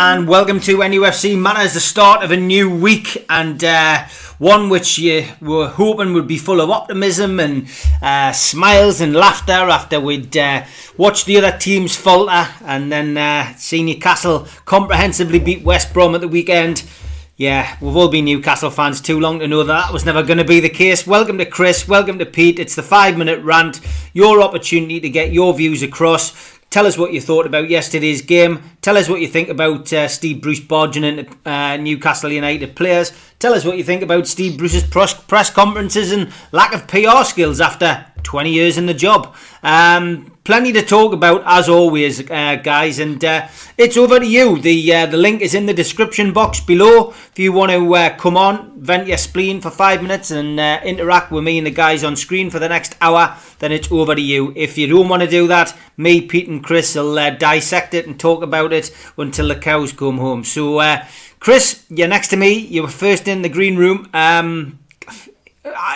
and welcome to NUFC Matters, the start of a new week and uh, one which you were hoping would be full of optimism and uh, smiles and laughter after we'd uh, watched the other teams falter and then uh, seen Newcastle comprehensively beat West Brom at the weekend. Yeah, we've all been Newcastle fans too long to know that, that was never going to be the case. Welcome to Chris, welcome to Pete. It's the five minute rant, your opportunity to get your views across. Tell us what you thought about yesterday's game. Tell us what you think about uh, Steve Bruce barging into uh, Newcastle United players. Tell us what you think about Steve Bruce's press conferences and lack of PR skills after 20 years in the job. Um, plenty to talk about as always, uh, guys, and uh, it's over to you. The uh, the link is in the description box below. If you want to uh, come on, vent your spleen for five minutes and uh, interact with me and the guys on screen for the next hour, then it's over to you. If you don't want to do that, me, Pete, and Chris will uh, dissect it and talk about it until the cows come home. So. Chris, you're next to me. You were first in the green room. Um,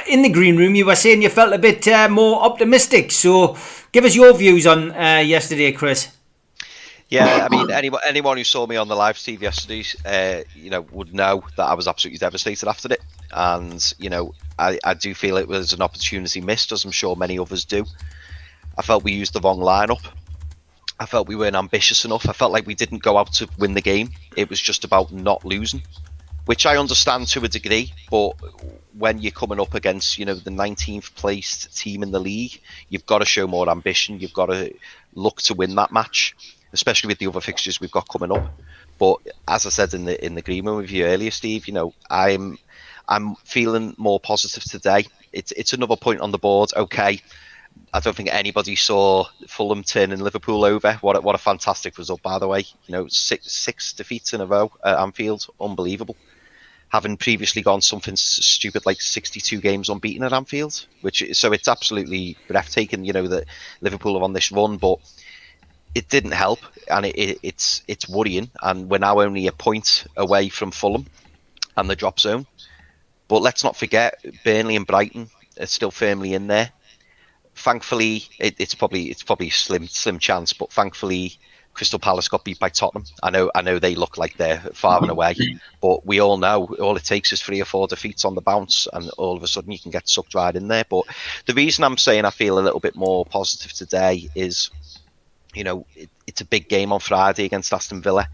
in the green room, you were saying you felt a bit uh, more optimistic. So, give us your views on uh, yesterday, Chris. Yeah, I mean, anyone anyone who saw me on the live stream yesterday, uh, you know, would know that I was absolutely devastated after it, and you know, I, I do feel it was an opportunity missed, as I'm sure many others do. I felt we used the wrong lineup. I felt we weren't ambitious enough. I felt like we didn't go out to win the game. It was just about not losing, which I understand to a degree. But when you're coming up against, you know, the 19th placed team in the league, you've got to show more ambition. You've got to look to win that match, especially with the other fixtures we've got coming up. But as I said in the in the agreement with you earlier, Steve, you know, I'm I'm feeling more positive today. It's it's another point on the board. Okay, I don't think anybody saw Fulham turn and Liverpool over. What a, what a fantastic result, by the way. You know, six six defeats in a row at Anfield, unbelievable. Having previously gone something stupid like 62 games unbeaten at Anfield, which so it's absolutely breathtaking. You know that Liverpool are on this run, but it didn't help, and it, it, it's it's worrying. And we're now only a point away from Fulham and the drop zone. But let's not forget Burnley and Brighton are still firmly in there thankfully, it, it's probably it's probably slim slim chance, but thankfully, Crystal Palace got beat by Tottenham. I know I know they look like they're far and away, but we all know all it takes is three or four defeats on the bounce, and all of a sudden you can get sucked right in there. But the reason I'm saying I feel a little bit more positive today is, you know, it, it's a big game on Friday against Aston Villa,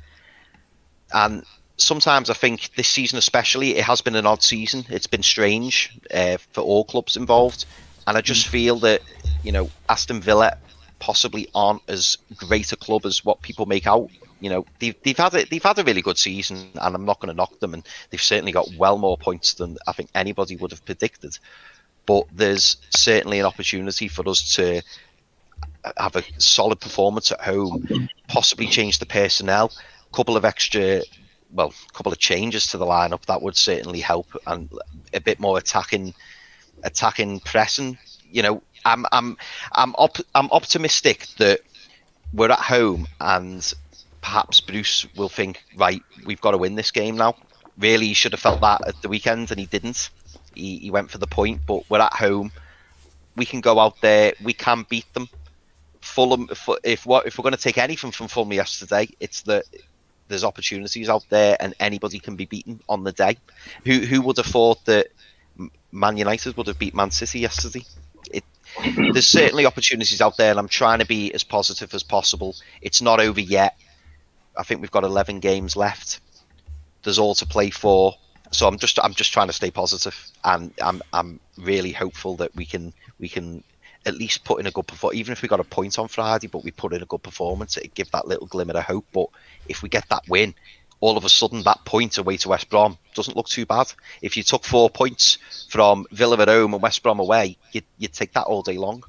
and sometimes I think this season especially it has been an odd season. It's been strange uh, for all clubs involved. And I just mm. feel that, you know, Aston Villa possibly aren't as great a club as what people make out. You know, they've, they've had a, they've had a really good season, and I'm not going to knock them. And they've certainly got well more points than I think anybody would have predicted. But there's certainly an opportunity for us to have a solid performance at home, possibly change the personnel, a couple of extra, well, a couple of changes to the lineup that would certainly help, and a bit more attacking attacking pressing. You know, I'm I'm I'm op- I'm optimistic that we're at home and perhaps Bruce will think, right, we've got to win this game now. Really, he should have felt that at the weekend, and he didn't. He, he went for the point, but we're at home. We can go out there. We can beat them. Fulham. If if, what, if we're going to take anything from Fulham yesterday, it's that there's opportunities out there, and anybody can be beaten on the day. Who who would have thought that Man United would have beat Man City yesterday. There's certainly opportunities out there, and I'm trying to be as positive as possible. It's not over yet. I think we've got 11 games left. There's all to play for. So I'm just I'm just trying to stay positive, and I'm I'm really hopeful that we can we can at least put in a good performance. Even if we got a point on Friday, but we put in a good performance, it give that little glimmer of hope. But if we get that win, all of a sudden that point away to West Brom doesn't look too bad. If you took four points from Villa at home and West Brom away, you'd, you'd take that all day long.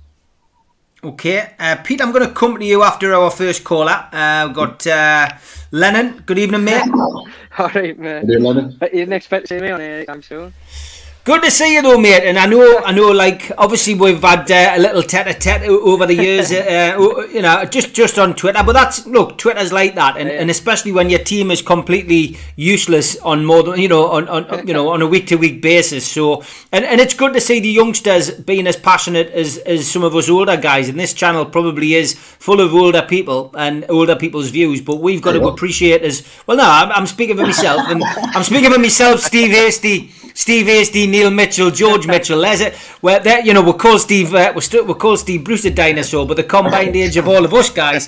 Okay, uh, Pete, I'm going to come to you after our first caller. Uh, we've got uh, Lennon. Good evening, mate. all right, man. Good evening, Lennon. You didn't expect to see me on here I'm soon. Good to see you though, mate. And I know, I know. Like, obviously, we've had uh, a little tete-a-tete over the years. Uh, you know, just just on Twitter. But that's look, Twitter's like that, and, and especially when your team is completely useless on more than you know on, on you know on a week-to-week basis. So, and, and it's good to see the youngsters being as passionate as as some of us older guys. And this channel probably is full of older people and older people's views. But we've got to appreciate as well. No, I'm, I'm speaking for myself, and I'm speaking for myself, Steve Hasty. Steve Hasty, Neil Mitchell, George Mitchell. There's it. Where there, you know, we're called Steve. Uh, we're, st- we're called Steve Bruce a dinosaur, but the combined age of all of us guys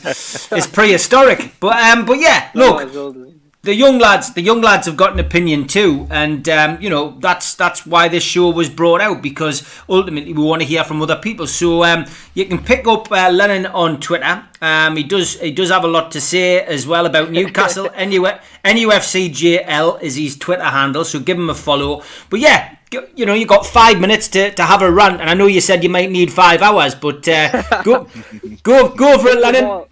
is prehistoric. But um, but yeah, look, the young lads, the young lads have got an opinion too, and um, you know that's that's why this show was brought out because ultimately we want to hear from other people. So um, you can pick up uh, Lennon on Twitter. Um, he does he does have a lot to say as well about Newcastle. NUF, NUFCJL is his Twitter handle, so give him a follow. But yeah, you know you got five minutes to, to have a rant, and I know you said you might need five hours, but uh, go go go for it, Lennon.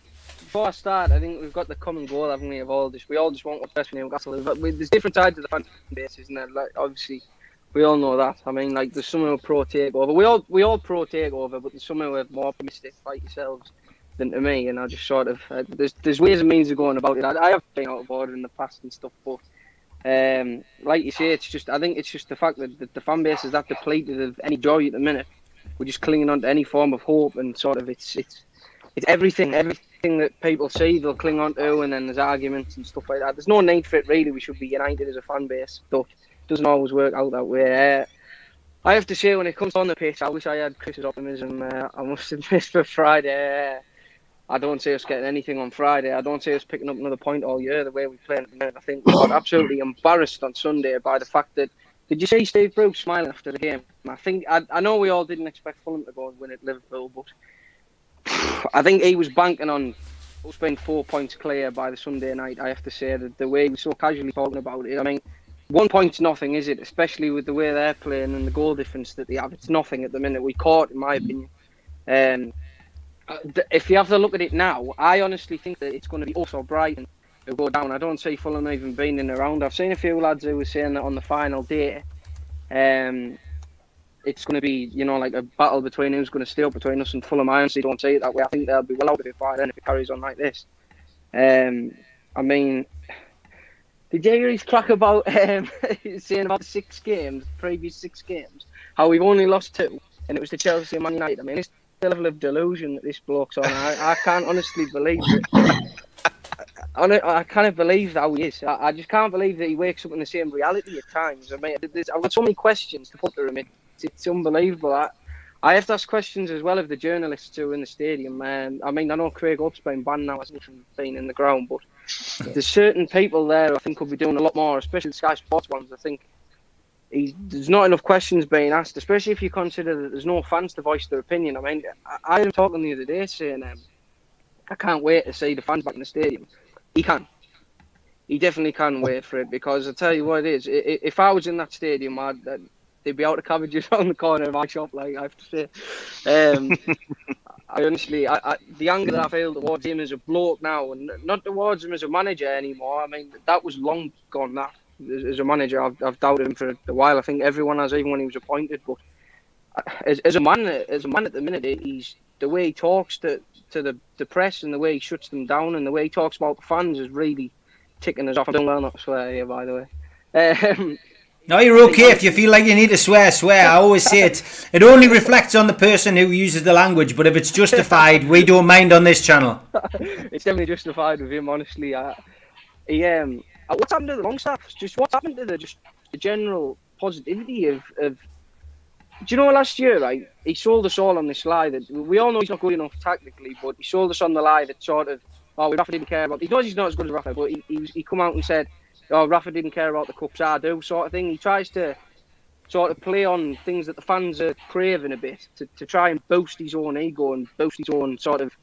Before I start, I think we've got the common goal, haven't we? Of all just we all just want what's best for Newcastle. But there's different sides of the fan base, isn't there? Like obviously, we all know that. I mean, like there's some who are pro takeover. We all we all pro takeover, but there's some who are more optimistic, like yourselves, than to me. And I just sort of uh, there's there's ways and means of going about it. I, I have been out of order in the past and stuff, but um, like you say, it's just I think it's just the fact that the, the fan base is that depleted of any joy at the minute. We're just clinging on to any form of hope, and sort of it's it's it's everything, everything that people see they'll cling on to, and then there's arguments and stuff like that. There's no need for it really. We should be united as a fan base, but it doesn't always work out that way. Uh, I have to say, when it comes on the pitch, I wish I had Chris's optimism. Uh, I must admit for Friday. Uh, I don't see us getting anything on Friday. I don't see us picking up another point all year the way we play at the. I think we got absolutely embarrassed on Sunday by the fact that. Did you see Steve Bruce smiling after the game? I think I, I know we all didn't expect Fulham to go and win at Liverpool, but I think he was banking on us being four points clear by the Sunday night. I have to say that the way he was so casually talking about it. I mean, one point's nothing, is it? Especially with the way they're playing and the goal difference that they have. It's nothing at the minute. We caught, in my opinion. Um, if you have to look at it now, I honestly think that it's going to be also Brighton who go down. I don't see Fulham even being in the round. I've seen a few lads who were saying that on the final day, um, it's going to be you know like a battle between who's going to stay up between us and Fulham. I honestly don't see it that way. I think they'll be well out of it by then if it carries on like this. Um, I mean, did you hear his crack about um, saying about six games, previous six games, how we've only lost two, and it was to Chelsea and Man United. I mean, it's the level of delusion that this bloke's on. I, I can't honestly believe it. I, can't believe how he is. I, just can't believe that he wakes up in the same reality at times. I mean, I've got so many questions to put to him. It's, it's unbelievable. I, I have to ask questions as well of the journalists who are in the stadium. Um, I mean, I know Craig Hope's been banned now, hasn't he, from being in the ground, but there's certain people there I think could be doing a lot more, especially the Sky Sports ones. I think he, there's not enough questions being asked, especially if you consider that there's no fans to voice their opinion. I mean, I, I was talking the other day saying um, I can't wait to see the fans back in the stadium. He can. He definitely can wait for it because I tell you what it is. If I was in that stadium, I'd, they'd be out of cabbages around the corner of my shop. Like I have to say, um, I honestly, I, I, the anger that I feel towards him as a bloke now, and not towards him as a manager anymore. I mean, that was long gone. That as a manager, I've, I've doubted him for a while. I think everyone has, even when he was appointed. But as, as a man, as a man at the minute, he's the way he talks to to the, the press and the way he shuts them down and the way he talks about the fans is really ticking us off. I'm doing well not swear here, by the way. Um, no, you're okay if you feel like you need to swear. Swear. I always say it. It only reflects on the person who uses the language, but if it's justified, we don't mind on this channel. it's definitely justified with him, honestly. I, he um, uh, what's happened to the Longstaff? Just what's happened to the just the general positivity of, of do you know last year, right? He sold us all on this lie that we all know he's not good enough tactically, but he sold us on the lie that sort of, oh, we Rafa didn't care about. He knows he's not as good as Rafa, but he, he, he come out and said, oh, Rafa didn't care about the cups, I do, sort of thing. He tries to sort of play on things that the fans are craving a bit to, to try and boost his own ego and boost his own sort of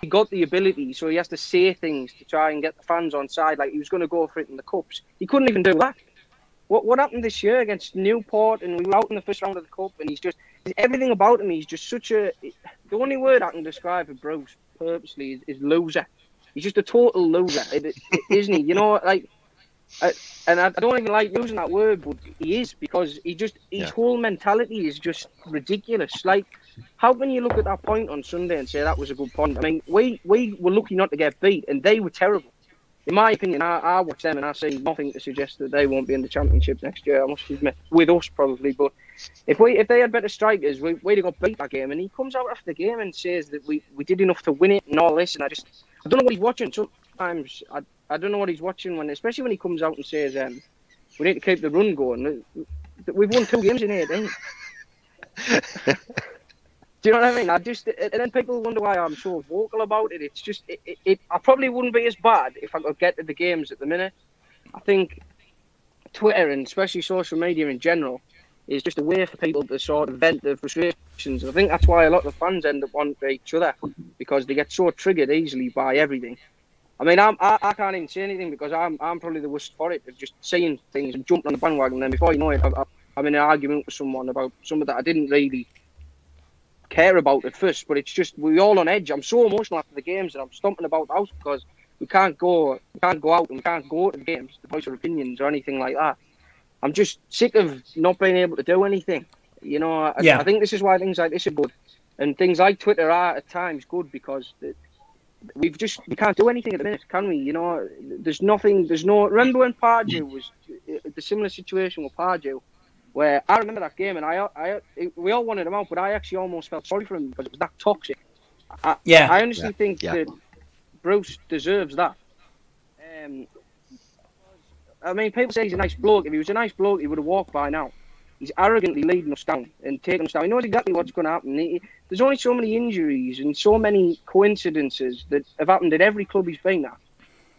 he got the ability, so he has to say things to try and get the fans on side. Like he was going to go for it in the cups, he couldn't even do that. What what happened this year against Newport, and we were out in the first round of the cup, and he's just everything about him. He's just such a. The only word I can describe for Bruce purposely is, is loser. He's just a total loser, is not he? You know, like I, and I, I don't even like using that word, but he is because he just his Yeah. whole mentality is just ridiculous. Like, how can you look at that point on Sunday and say that was a good point? I mean, we we were lucky not to get beat, and they were terrible. In my opinion, I, I watch them and I see nothing to suggest that they won't be in the championship next year. I must admit, with us probably, but if we if they had better strikers, we we'd have got beat that game. And he comes out after the game and says that we, we did enough to win it and all this. And I just I don't know what he's watching. Sometimes I I don't know what he's watching when, especially when he comes out and says um we need to keep the run going. We've won two games in eighteen. Do you know what I mean? I just and then people wonder why I'm so vocal about it. It's just it, it, it I probably wouldn't be as bad if I could get to the games at the minute. I think Twitter and especially social media in general is just a way for people to sort of vent their frustrations. I think that's why a lot of fans end up on each other because they get so triggered easily by everything. I mean, I'm, I, I can't even say anything because I'm, I'm probably the worst for it of just saying things and jumping on the bandwagon. And then before you know it, I, I'm in an argument with someone about something that I didn't really care about at first. But it's just we're all on edge. I'm so emotional after the games and I'm stomping about the house because we can't go, we can't go out and we can't go to the games to voice our opinions or anything like that. I'm just sick of not being able to do anything. You know, I, Yeah. I think this is why things like this are good, and things like Twitter are at times good because the, we've just we can't do anything at the minute, can we? You know, there's nothing. There's no. Remember when Pardew was the similar situation with Pardew, where I remember that game and I, I, we all wanted him out, but I actually almost felt sorry for him because it was that toxic. I, Yeah. I honestly Yeah. think Yeah. that Bruce deserves that. Um, I mean, people say he's a nice bloke. If he was a nice bloke, he would have walked by now. He's arrogantly leading us down and taking us down. He knows exactly what's going to happen. He, there's only so many injuries and so many coincidences that have happened at every club he's been at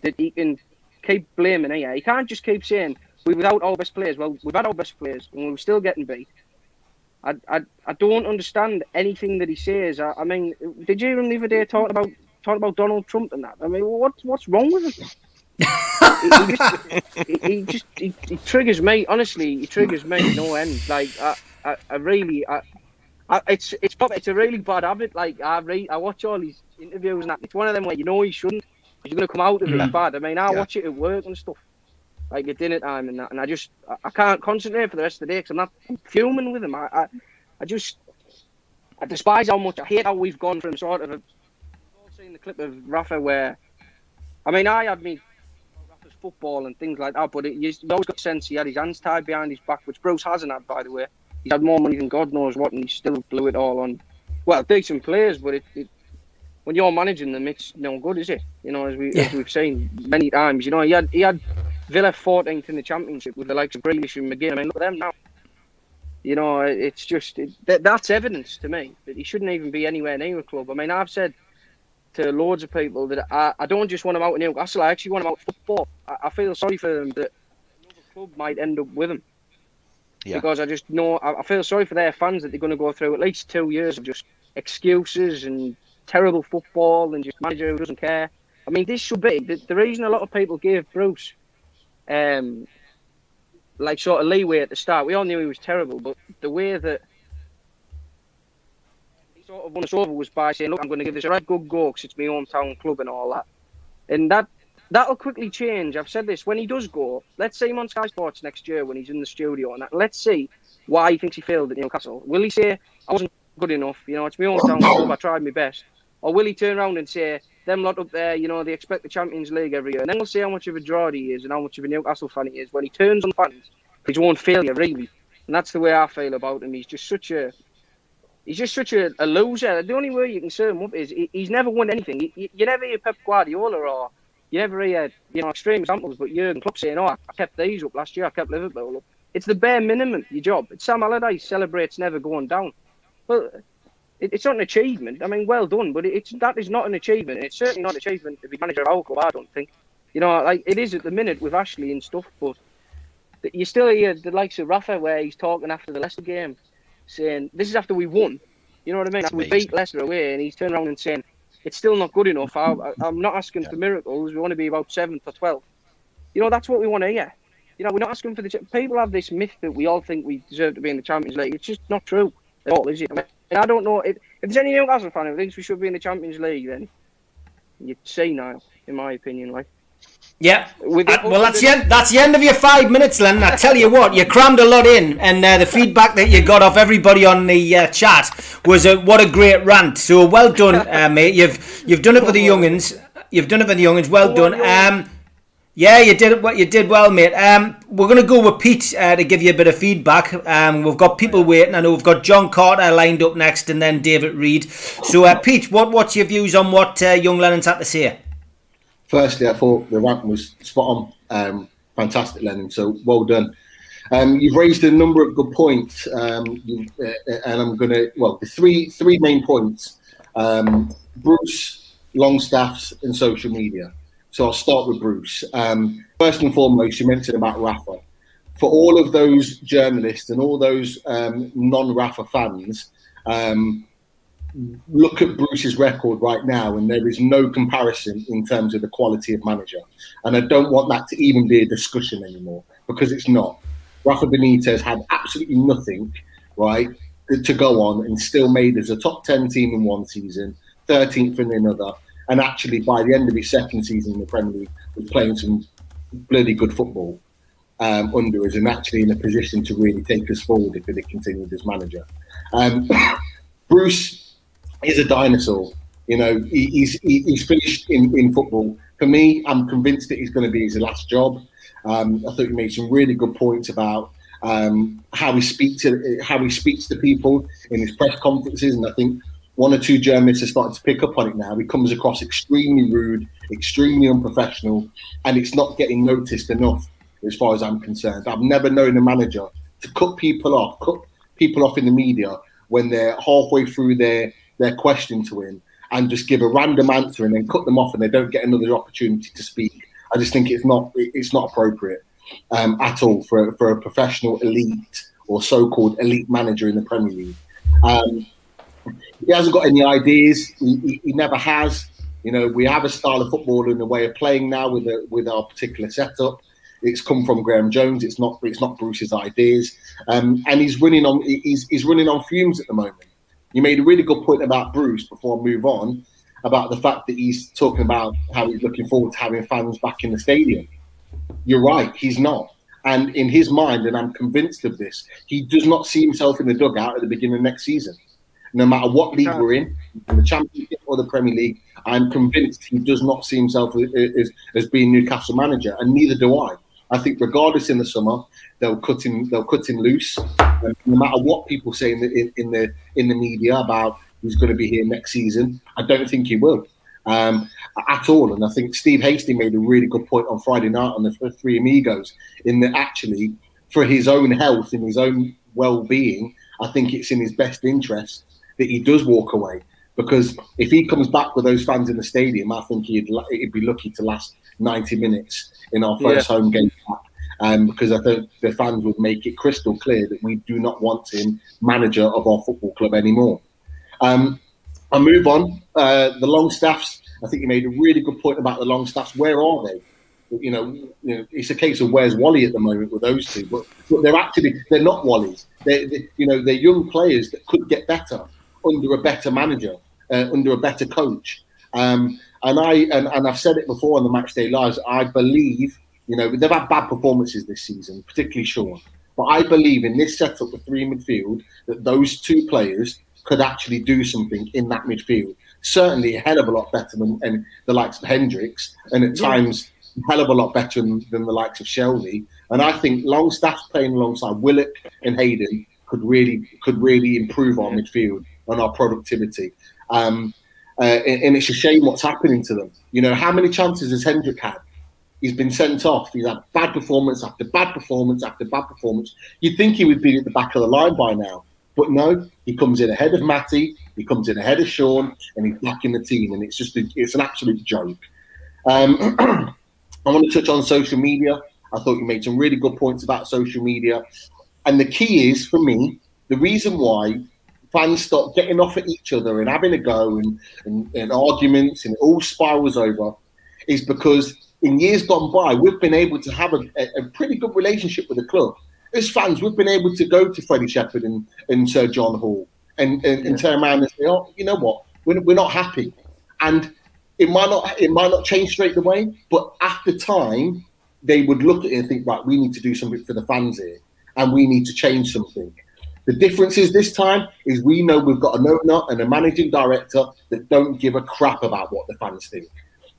that he can keep blaming here. He can't just keep saying we're without our best players. Well, we've had our best players and we're still getting beat. I, I, I don't understand anything that he says. I, I mean, did you hear him the other day talking about talking about Donald Trump and that? I mean, what what's wrong with him? He, he just, he, just he, he triggers me. Honestly, he triggers me no end. Like I, I, I really, I, I, it's it's probably it's a really bad habit. Like I re, I watch all these interviews and that. It's one of them where you know you shouldn't. You're gonna come out of it mm. bad. I mean, I Yeah. watch it at work and stuff, like at dinner time and that, and I just I, I can't concentrate for the rest of the day because I'm not I'm fuming with him. I, I, I just I despise how much I hate how we've gone from sort of. A, we've all seen the clip of Rafa where, I mean, I had me football and things like that, but it, you, you always got the sense he had his hands tied behind his back, which Bruce hasn't had, by the way. He's had more money than God knows what, and he still blew it all on. Well, decent players, but it, it when you're managing them, it's no good, is it? You know, as we as Yeah. we've seen many times. You know, he had he had Villa 14th in the Championship with the likes of Grealish and McGinn. I mean, look at them now. You know, it's just it, that, that's evidence to me that he shouldn't even be anywhere near a club. I mean, I've said to loads of people that I, I don't just want him out in Newcastle. I actually want him out football. I, I feel sorry for them that another club might end up with him Yeah. because I just know I, I feel sorry for their fans that they're going to go through at least two years of just excuses and terrible football and just manager who doesn't care. I mean, this should be the, the reason a lot of people gave Bruce, um, like sort of leeway at the start. We all knew he was terrible, but the way that sort of won us over was by saying, "Look, I'm going to give this a right good go because it's my hometown club and all that," and that that'll quickly change. I've said this when he does go. Let's say him on Sky Sports next year when he's in the studio and that. Let's see why he thinks he failed at Newcastle. Will he say I wasn't good enough? You know, it's my hometown club. I tried my best. Or will he turn around and say, them lot up there, you know, they expect the Champions League every year. And then we'll see how much of a draw he is and how much of a Newcastle fan he is when he turns on fans. His own failure, really. And that's the way I feel about him. He's just such a. He's just such a, a loser. The only way you can serve him up is he, he's never won anything. You, you, never hear Pep Guardiola or you never hear, you know, extreme examples, but Jurgen Klopp saying, oh, I kept these up last year, I kept Liverpool up. It's the bare minimum, your job. It's Sam Allardyce celebrates never going down. Well, it, it's not an achievement. I mean, well done, but it's that is not an achievement. It's certainly not an achievement to be manager of our club. I don't think. You know, like it is at the minute with Ashley and stuff, but you still hear the likes of Rafa where he's talking after the Leicester game, saying this is after we won. You know what I mean? After we amazing. beat Leicester away, and he's turned around and saying it's still not good enough. I, I'm not asking for miracles. We want to be about seventh or twelfth. You know, that's what we want to hear. You know, we're not asking for the. People have this myth that we all think we deserve to be in the Champions League. It's just not true at all, is it? I mean, I don't know if, if there's any Newcastle fan who thinks we should be in the Champions League, then you'd say now, in my opinion. Like, Yeah. Uh, well, that's the end. That's the end of your five minutes, Len. I tell you what, you crammed a lot in, and uh, the feedback that you got off everybody on the uh, chat was a what a great rant. So well done, uh, mate. You've you've done it for the youngins. You've done it for the youngins. Well done. Um, yeah, you did what you did well, mate. Um, we're gonna go with Pete uh, to give you a bit of feedback. Um, we've got people waiting. I know we've got John Carter lined up next, and then David Reed. So, uh, Pete, what what's your views on what uh, young Lennon's had to say? Firstly, I thought the rant was spot on. Um, fantastic, Lennon. So well done. Um, you've raised a number of good points, um, uh, and I'm going to well the three three main points: um, Bruce, Longstaffs, and social media. So I'll start with Bruce. Um, first and foremost, you mentioned about Rafa. For all of those journalists and all those um, non-Rafa fans, um, look at Bruce's record right now, and there is no comparison in terms of the quality of manager. And I don't want that to even be a discussion anymore because it's not. Rafa Benitez had absolutely nothing, right, to go on and still made us a top 10 team in one season, 13th in another. And actually, by the end of his second season in the Premier League, was playing some bloody good football um, under us and actually in a position to really take us forward if it continued as manager. Um, Bruce he's a dinosaur. You know, he, he's he, he's finished in, in football. For me, I'm convinced that he's going to be his last job. Um, I thought he made some really good points about um, how he speaks to how he speaks to people in his press conferences, and I think one or two journalists are starting to pick up on it now. He comes across extremely rude, extremely unprofessional, and it's not getting noticed enough, as far as I'm concerned. I've never known a manager to cut people off, cut people off in the media when they're halfway through their their question to him and just give a random answer and then cut them off and they don't get another opportunity to speak. I just think it's not it's not appropriate um, at all for for a professional elite or so-called elite manager in the Premier League. Um, he hasn't got any ideas. He, he, he, never has. You know, we have a style of football and a way of playing now with a, with our particular setup. It's come from Graeme Jones. It's not it's not Bruce's ideas, um, and he's running on he's, he's running on fumes at the moment. You made a really good point about Bruce before I move on about the fact that he's talking about how he's looking forward to having fans back in the stadium. You're right, he's not. And in his mind, and I'm convinced of this, he does not see himself in the dugout at the beginning of next season. No matter what league we're in, in the Championship or the Premier League, I'm convinced he does not see himself as, as being Newcastle manager, and neither do I. I think regardless in the summer, they'll cut him they'll cut him loose. No matter what people say in the in, in the in the media about who's going to be here next season, I don't think he will um, at all. And I think Steve Hasty made a really good point on Friday night on the Three Amigos in that actually for his own health and his own well-being, I think it's in his best interest that he does walk away. Because if he comes back with those fans in the stadium, I think he'd, he'd be lucky to last 90 minutes in our first yeah. home game back. Um, because I think the fans would make it crystal clear that we do not want him manager of our football club anymore. Um, I move on. Uh, the Longstaffs. I think you made a really good point about the Longstaffs. Where are they? You know, you know, it's a case of where's Wally at the moment with those two, but, but they're actually they're not Wallies. They're, they, you know they're young players that could get better under a better manager, uh, under a better coach. Um, and I and, and I've said it before on the Match Day Lives. I believe you know they've had bad performances this season, particularly Sean. But I believe in this setup with three midfield that those two players could actually do something in that midfield. Certainly a hell of a lot better than and the likes of Hendricks, and at yeah. times a hell of a lot better than, than the likes of Shelvey. And I think Longstaff playing alongside Willock and Hayden could really could really improve our midfield and our productivity. Um, uh, and, and, it's a shame what's happening to them. You know, how many chances has Hendrick had? He's been sent off. He's had bad performance after bad performance after bad performance. You'd think he would be at the back of the line by now, but no. He comes in ahead of Matty. He comes in ahead of Sean, and he's back in the team. And it's just a, it's an absolute joke. Um, I want to touch on social media. I thought you made some really good points about social media, and the key is for me the reason why fans start getting off at each other and having a go and, and, and arguments and it all spirals over is because in years gone by, we've been able to have a, a, pretty good relationship with the club. As fans, we've been able to go to Freddie Shepherd and, and Sir John Hall and, and, and turn around and say, oh, you know what, we're, we're not happy. And it might not it might not change straight away, but after time, they would look at it and think, right, we need to do something for the fans here, and we need to change something. The difference is this time is we know we've got an owner and a managing director that don't give a crap about what the fans think.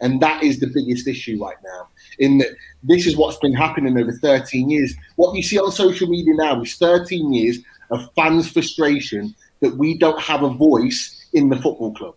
And that is the biggest issue right now. In that this is what's been happening over 13 years. What you see on social media now is 13 years of fans' frustration that we don't have a voice in the football club.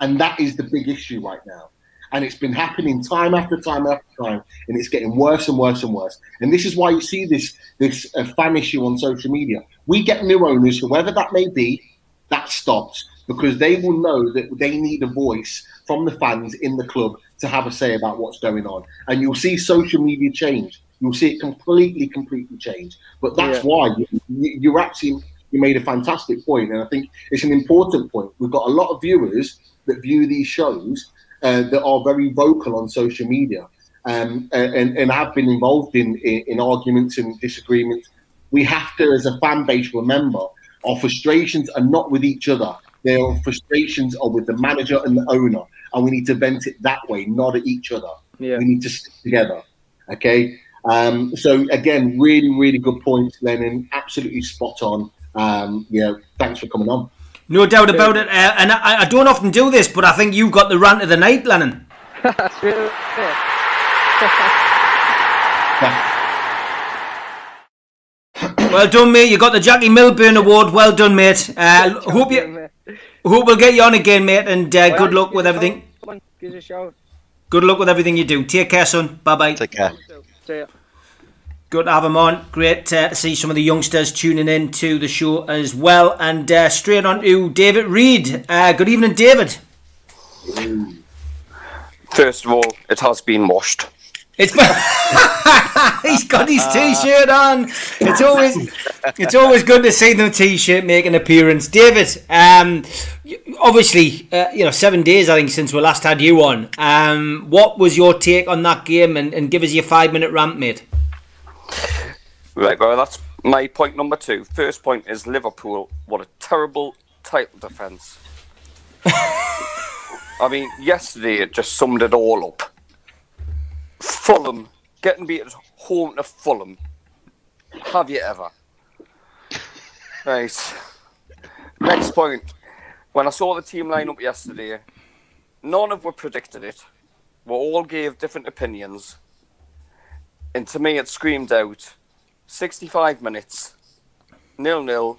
And that is the big issue right now. And it's been happening time after time after time, and it's getting worse and worse and worse. And this is why you see this this uh, fan issue on social media. We get new owners, whoever that may be, that stops because they will know that they need a voice from the fans in the club to have a say about what's going on. And you'll see social media change. You'll see it completely, completely change. But that's Yeah. why you, you, you're actually you made a fantastic point, and I think it's an important point. We've got a lot of viewers that view these shows uh, that are very vocal on social media um, and, and have been involved in, in, arguments and disagreements. We have to, as a fan base, remember our frustrations are not with each other. Their frustrations are with the manager and the owner, and we need to vent it that way, not at each other. Yeah. We need to stick together. Okay. Um, so again, really, really good points, Lennon. Absolutely spot on. Um, yeah, thanks for coming on. No doubt about it. Uh, and I, I don't often do this, but I think you've got the rant of the night, Lennon. That's really Well done, mate. You got the Jackie Milburn Award. Well done, mate. Uh, hope you hope we'll get you on again, mate. And uh, good luck with everything. Come on, give us a shout. Good luck with everything you do. Take care, son. Bye bye. Take care. See ya. Good to have him on. Great uh, to see some of the youngsters tuning in to the show as well. And uh, straight on to David Reed. Uh, good evening, David. First of all, it has been washed. It's he's got his t-shirt on. It's always it's always good to see the t-shirt make an appearance. David, um, obviously, uh, you know, seven days I think since we last had you on. Um, what was your take on that game? And, and give us your five minute rant, mate. Right, well, that's my point number two. First point is Liverpool. What a terrible title defence. I mean, yesterday it just summed it all up. Fulham, getting beat at home to Fulham. Have you ever? Right. Next point. When I saw the team line up yesterday, none of we predicted it. We all gave different opinions. And to me, it screamed out 65 minutes, nil nil,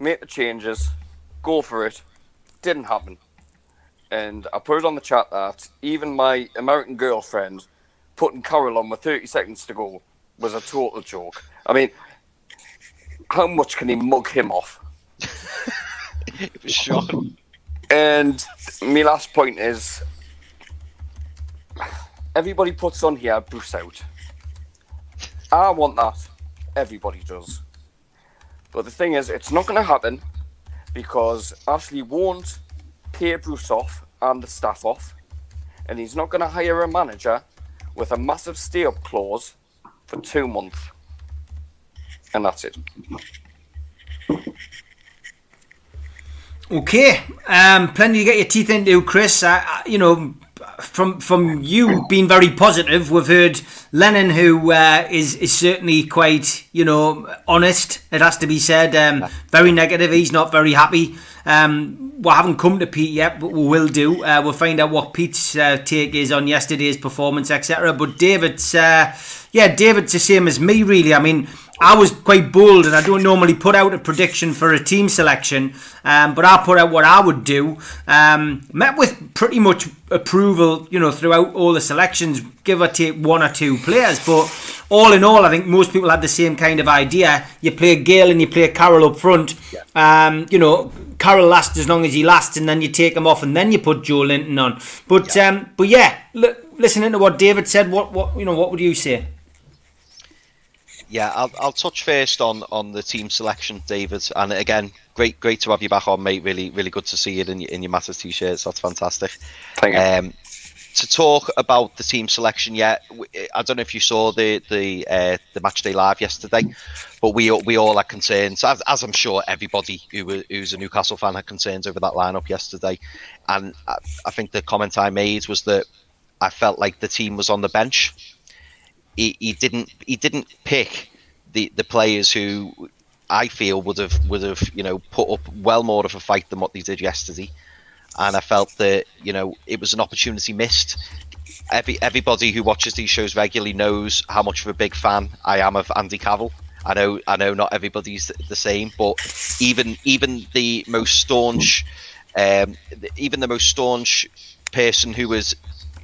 make the changes, go for it. Didn't happen. And I put it on the chat that even my American girlfriend putting Carroll on with 30 seconds to go was a total joke. I mean, how much can he mug him off? It was shocking. And my last point is everybody puts on here Bruce out. I want that. Everybody does. But the thing is, it's not going to happen because Ashley won't pay Bruce off and the staff off, and he's not going to hire a manager with a massive stay up clause for two months. And that's it. Okay, um, plenty to get your teeth into, Chris. Uh, uh, you know, from from you being very positive, we've heard Lennon, who uh, is is certainly quite you know honest. It has to be said. Um, very negative. He's not very happy. Um, we haven't come to Pete yet, but we will do. Uh, we'll find out what Pete's uh, take is on yesterday's performance, etc. But David's, uh, yeah, David's the same as me, really. I mean, I was quite bold, and I don't normally put out a prediction for a team selection, um, but I put out what I would do. Um, met with pretty much approval, you know, throughout all the selections, give or take one or two players. But all in all, I think most people had the same kind of idea. You play Gayle and you play Carroll up front. Um, you know, Carroll lasts as long as he lasts, and then you take him off, and then you put Joelinton on. But um, but yeah, l- listening to what David said, what what you know, what would you say? Yeah, I'll, I'll touch first on, on the team selection, David. And again, great great to have you back on, mate. Really really good to see you in your, in your massive t-shirts. That's fantastic. Thank you. Um, to talk about the team selection yet, I don't know if you saw the the uh, the match day live yesterday, but we we all had concerns, as, as I'm sure everybody who who's a Newcastle fan had concerns over that lineup yesterday, and I, I think the comment I made was that I felt like the team was on the bench. He, he didn't he didn't pick the the players who I feel would have would have you know put up well more of a fight than what they did yesterday and I felt that you know it was an opportunity missed. Every everybody who watches these shows regularly knows how much of a big fan I am of Andy Carroll. I know I know not everybody's the same, but even even the most staunch, um, even the most staunch person who was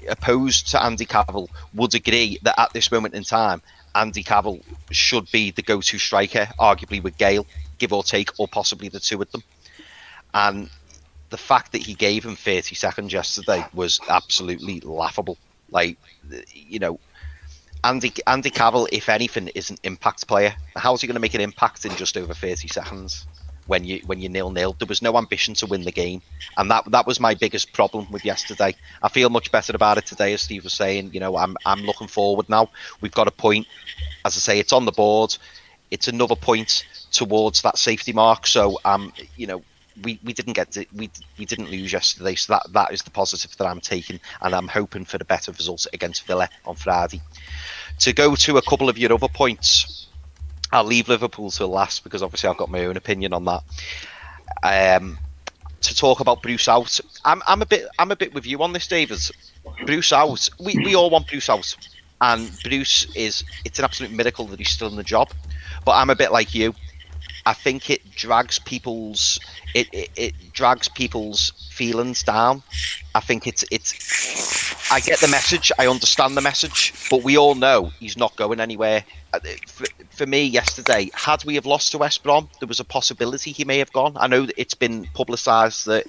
opposed to Andy Carroll would agree that at this moment in time, Andy Carroll should be the go-to striker, arguably with Gayle, give or take, or possibly the two of them. And the fact that he gave him 30 seconds yesterday was absolutely laughable. Like, you know, Andy Andy Carroll, if anything, is an impact player. How is he going to make an impact in just over 30 seconds when you when you nil nil? There was no ambition to win the game, and that that was my biggest problem with yesterday. I feel much better about it today, as Steve was saying. You know, I'm I'm looking forward now. We've got a point. As I say, it's on the board. It's another point towards that safety mark. So, um, you know, we, we didn't get to, we we didn't lose yesterday, so that that is the positive that I'm taking, and I'm hoping for the better result against Villa on Friday. To go to a couple of your other points, I'll leave Liverpool to last because obviously I've got my own opinion on that. Um, to talk about Bruce out, I'm I'm a bit I'm a bit with you on this, David. Bruce out, we we all want Bruce out, and Bruce is it's an absolute miracle that he's still in the job. But I'm a bit like you. I think it drags people's it, it, it, drags people's feelings down. I think it's it's. I get the message. I understand the message, but we all know he's not going anywhere. Uh, for, me, yesterday, had we have lost to West Brom, there was a possibility he may have gone. I know that it's been publicised that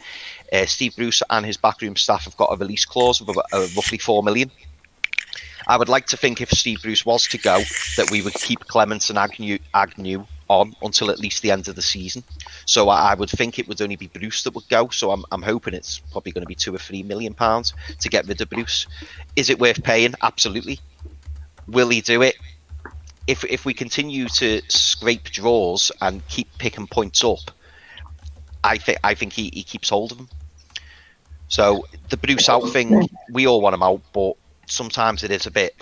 uh, Steve Bruce and his backroom staff have got a release clause of, of roughly four million. I would like to think if Steve Bruce was to go, that we would keep Clemence and Agnew, Agnew on until at least the end of the season. So I, I, would think it would only be Bruce that would go. So I'm, I'm hoping it's probably going to be two or three million pounds to get rid of Bruce. Is it worth paying? Absolutely. Will he do it? If if we continue to scrape draws and keep picking points up, I think I think he, he keeps hold of them. So the Bruce out thing, we all want him out, but sometimes it is a bit.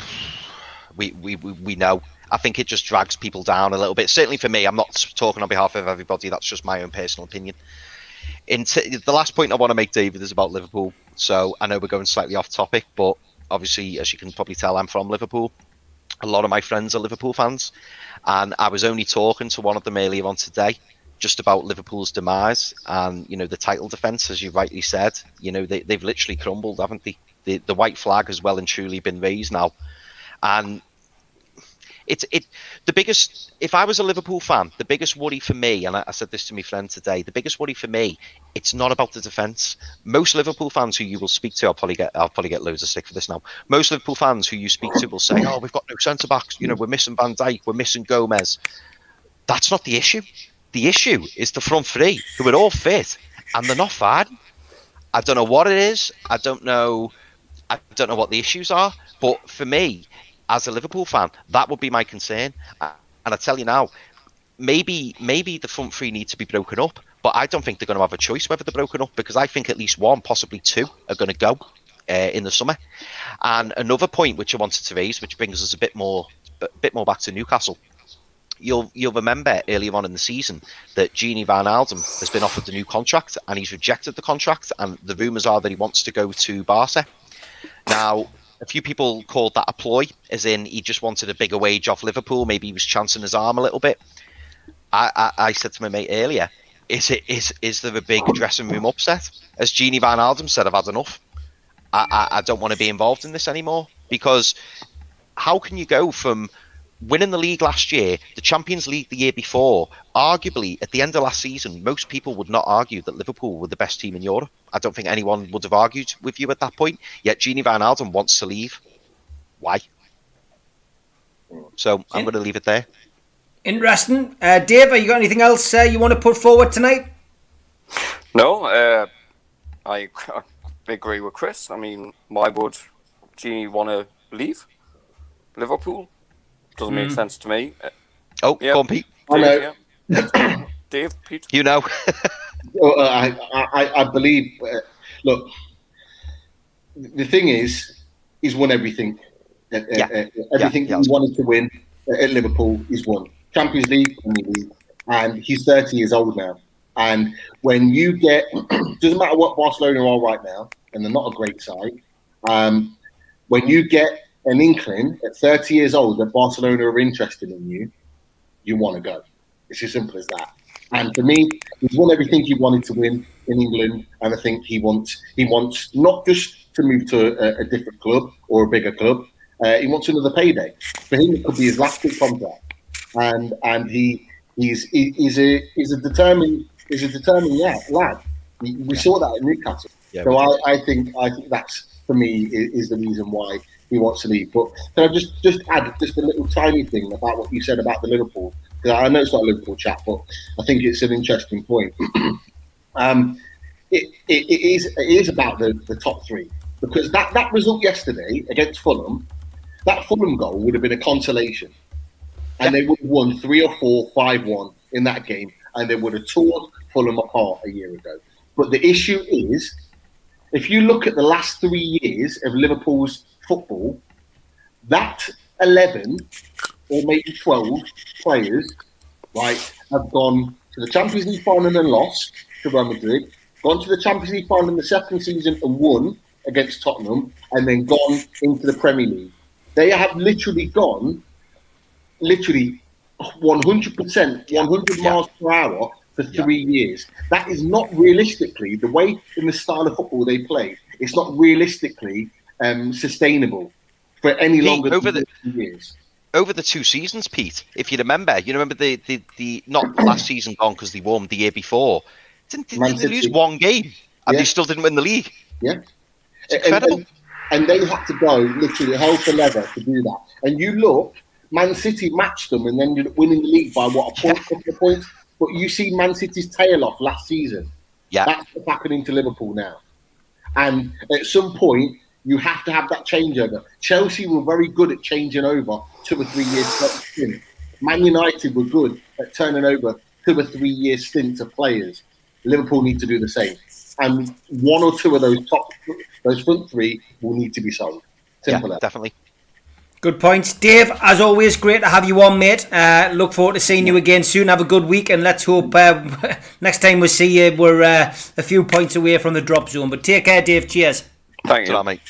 We we, we, we know I think it just drags people down a little bit. Certainly for me, I'm not talking on behalf of everybody. That's just my own personal opinion. In t- the last point I want to make, David, is about Liverpool. So I know we're going slightly off topic, but obviously, as you can probably tell, I'm from Liverpool. A lot of my friends are Liverpool fans, and I was only talking to one of them earlier on today just about Liverpool's demise and you know the title defence, as you rightly said. You know they, they've literally crumbled, haven't they? The the white flag has well and truly been raised now, and it's it the biggest. If I was a Liverpool fan, the biggest worry for me, and I, I said this to my friend today, the biggest worry for me, it's not about the defence. Most Liverpool fans who you will speak to, I'll probably get I'll probably get loads of stick for this now. Most Liverpool fans who you speak to will say, "Oh, we've got no centre backs. You know, we're missing Van Dijk, we're missing Gomez." That's not the issue. The issue is the front three who are all fit and they're not firing. I don't know what it is. I don't know. I don't know what the issues are. But for me, as a Liverpool fan, that would be my concern. And I tell you now, maybe maybe the front three need to be broken up, but I don't think they're going to have a choice whether they're broken up because I think at least one, possibly two, are going to go uh, in the summer. And another point which I wanted to raise, which brings us a bit more a bit more back to Newcastle. You'll you'll remember earlier on in the season that Gini Wijnaldum has been offered a new contract and he's rejected the contract, and the rumours are that he wants to go to Barca. Now, a few people called that a ploy, as in he just wanted a bigger wage off Liverpool. Maybe he was chancing his arm a little bit. I, I, I said to my mate earlier, is it is is there a big dressing room upset? As Gini Wijnaldum said, I've had enough. I, I, I don't want to be involved in this anymore because how can you go from winning the league last year, the Champions League the year before, arguably at the end of last season, most people would not argue that Liverpool were the best team in Europe. I don't think anyone would have argued with you at that point. Yet Gini Wijnaldum wants to leave. Why? So I'm going to leave it there. Interesting. Uh, Dave, have you got anything else uh, you want to put forward tonight? No, uh, I agree with Chris. I mean, why would Gini want to leave Liverpool? Doesn't make sense to me. Uh, Oh, Yeah. go on, Pete. I Dave, know. yeah. Dave, Pete. You know. Well, uh, I, I, I believe. Uh, look, the thing is, he's won everything. Uh, uh, Yeah. uh, everything Yeah, yeah. he wanted to win at Liverpool, he's won. Champions League, League, and he's 30 years old now. And when you get, doesn't matter what Barcelona are right now, and they're not a great side. Um, when you get an inkling at 30 years old that Barcelona are interested in you, you want to go. It's as simple as that. And for me, he's won everything he wanted to win in England, and I think he wants he wants not just to move to a, a different club or a bigger club. Uh, he wants another payday. For him, it could be his last big contract, and and he he's he, he's a he's a determined he's a determined yeah, lad. We, we saw that at Newcastle. Yeah, so I, I think I think that's for me is, is the reason why he wants to leave. But can I just just add just a little tiny thing about what you said about the Liverpool? Because I know it's not a Liverpool chat, but I think it's an interesting point. um, it, it, it is it is about the, the top three because that, that result yesterday against Fulham, that Fulham goal would have been a consolation, and they would have won three or four, five one in that game, and they would have torn Fulham apart a year ago. But the issue is, if you look at the last three years of Liverpool's football, that eleven or maybe twelve players, right, have gone to the Champions League final and lost to Real Madrid, gone to the Champions League final in the second season and won against Tottenham, and then gone into the Premier League. They have literally gone, literally 100%, 100 miles per hour for Yeah. three years. That is not realistically the way in the style of football they play. It's not realistically um, sustainable for any Pete, longer over than the- two years. over the two seasons, Pete, if you remember, you remember the the, the not last season gone because they won the year before. Didn't, didn't they lose one game and Yeah. they still didn't win the league? Yeah. It's And- incredible. And, and they had to go literally hell for leather to do that. And you look, Man City matched them and then ended up winning the league by what a point, couple of points. But you see Man City's tail off last season. Yeah. That's what's happening to Liverpool now. And at some point, you have to have that changeover. Chelsea were very good at changing over two or three years stint. Man United were good at turning over two or three year stints of players. Liverpool need to do the same. And one or two of those top, those front three will need to be sold. Simple yeah, as. definitely. Good points, Dave. As always, great to have you on, mate. Uh, look forward to seeing you again soon. Have a good week, and let's hope uh, next time we see you, we're uh, a few points away from the drop zone. But take care, Dave. Cheers. Thank you. mate.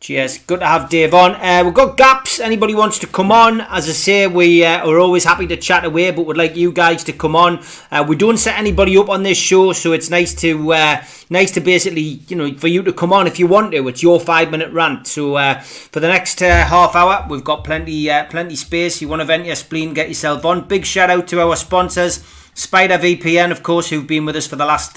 Cheers. Good to have Dave on. Uh, we've got gaps. Anybody wants to come on? As I say, we uh, are always happy to chat away, but would like you guys to come on. Uh, we don't set anybody up on this show, so it's nice to uh, nice to basically you know for you to come on if you want to. It's your five minute rant. So uh, for the next uh, half hour, we've got plenty uh, plenty space. You want to vent your spleen, get yourself on. Big shout out to our sponsors, Spider VPN, of course, who've been with us for the last.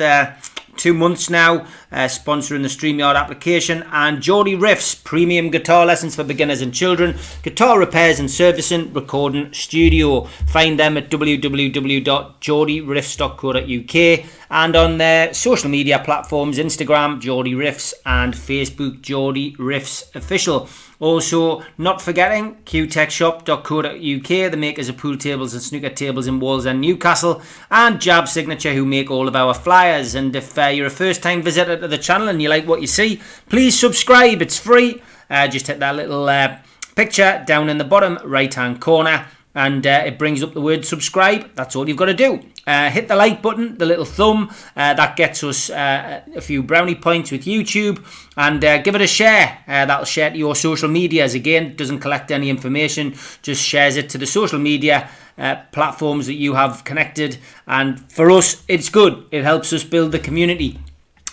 Two months now, uh, sponsoring the StreamYard application, and Geordie Riffs, premium guitar lessons for beginners and children, guitar repairs and servicing, recording studio. Find them at www.geordieriffs.co.uk and on their social media platforms Instagram, Geordie Riffs, and Facebook, Geordie Riffs Official. Also, not forgetting qtechshop.co.uk, the makers of pool tables and snooker tables in Wallsend Newcastle, and Jab Signature, who make all of our flyers. And if uh, you're a first time visitor to the channel and you like what you see, please subscribe, it's free. Uh, just hit that little uh, picture down in the bottom right hand corner and uh, it brings up the word subscribe. That's all you've got to do. Uh, hit the like button, the little thumb, uh, that gets us uh, a few brownie points with YouTube, and uh, give it a share. Uh, that'll share to your social medias. Again, doesn't collect any information, just shares it to the social media platforms that you have connected. And for us, it's good. It helps us build the community.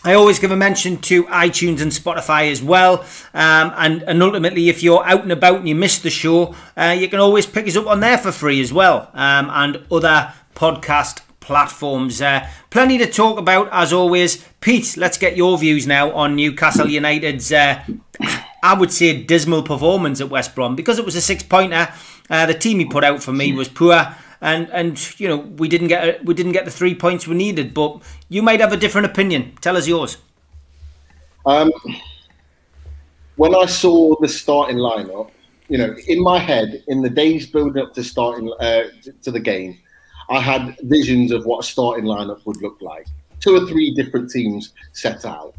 I always give a mention to iTunes and Spotify as well. Um, and, and ultimately, if you're out and about and you miss the show, uh, you can always pick us up on there for free as well. Um, and other podcast platforms. Uh, plenty to talk about as always. Pete, let's get your views now on Newcastle United's, uh, I would say, dismal performance at West Brom because it was a six pointer. Uh, the team he put out for me was poor and and you know we didn't get we didn't get the three points we needed. But you might have a different opinion. Tell us yours. Um, when I saw the starting lineup, you know, in my head, in the days building up to starting uh, to the game, I had visions of what a starting lineup would look like. Two or three different teams set out.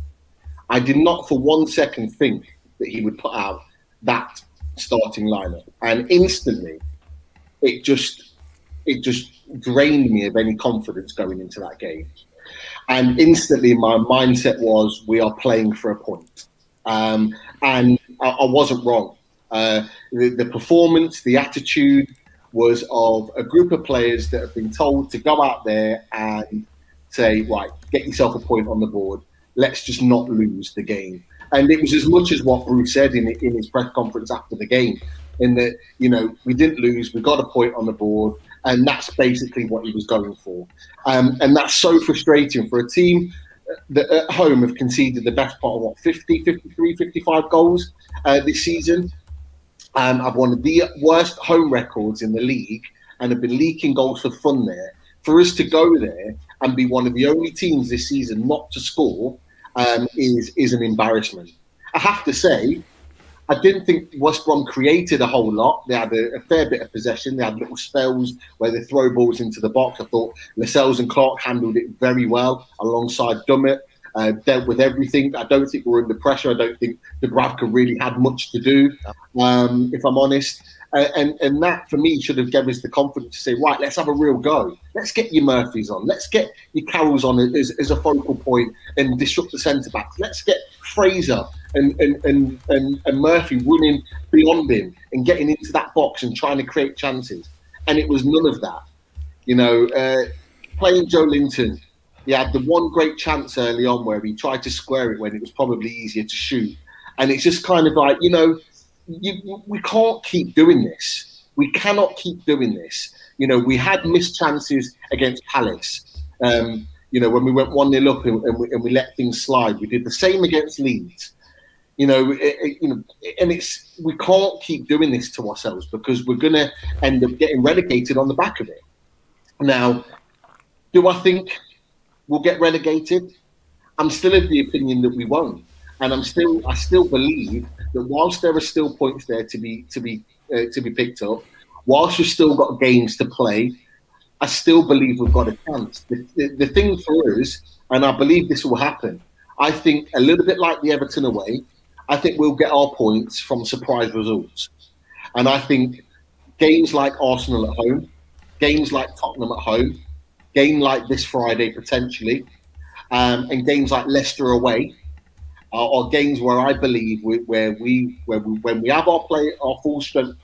I did not for one second think that he would put out that starting lineup, and instantly, it just it just drained me of any confidence going into that game. And instantly, my mindset was, we are playing for a point. Um, and I, I, wasn't wrong. Uh, the, the performance, the attitude was of a group of players that have been told to go out there and say, right, get yourself a point on the board. Let's just not lose the game. And it was as much as what Bruce said in, in his press conference after the game, in that, you know, we didn't lose, we got a point on the board, and that's basically what he was going for. Um, and that's so frustrating for a team that at home have conceded the best part of what 50, 53, 55 goals uh, this season. Um, I've one of the worst home records in the league and have been leaking goals for fun there. For us to go there and be one of the only teams this season not to score um, is is an embarrassment. I have to say, I didn't think West Brom created a whole lot. They had a, a, fair bit of possession. They had little spells where they throw balls into the box. I thought Lascelles and Clark handled it very well alongside Dummett. Uh, dealt with everything. I don't think we're under pressure. I don't think Dubravka really had much to do, um, if I'm honest. Uh, and and that for me should have given us the confidence to say, right, let's have a real go. Let's get your Murphys on. Let's get your Carrolls on as, as a focal point and disrupt the centre backs. Let's get Fraser and, and, and, and, and Murphy running beyond him and getting into that box and trying to create chances. And it was none of that. You know, uh, playing Joelinton, he had the one great chance early on where he tried to square it when it was probably easier to shoot. And it's just kind of like, you know, you, we can't keep doing this. We cannot keep doing this. You know, we had missed chances against Palace. Um, you know, when we went 1 0 up and, and, we, and we let things slide. We did the same against Leeds. You know, it, it, you know, and it's we can't keep doing this to ourselves because we're going to end up getting relegated on the back of it. Now, do I think we'll get relegated? I'm still of the opinion that we won't, and I'm still I still believe that whilst there are still points there to be to be uh, to be picked up, whilst we've still got games to play, I still believe we've got a chance. The, the, the thing for us, and I believe this will happen. I think a little bit like the Everton away, I think we'll get our points from surprise results. And I think games like Arsenal at home, games like Tottenham at home, game like this Friday potentially, um, and games like Leicester away are, are games where I believe we, where we where we, when we have our play our full strength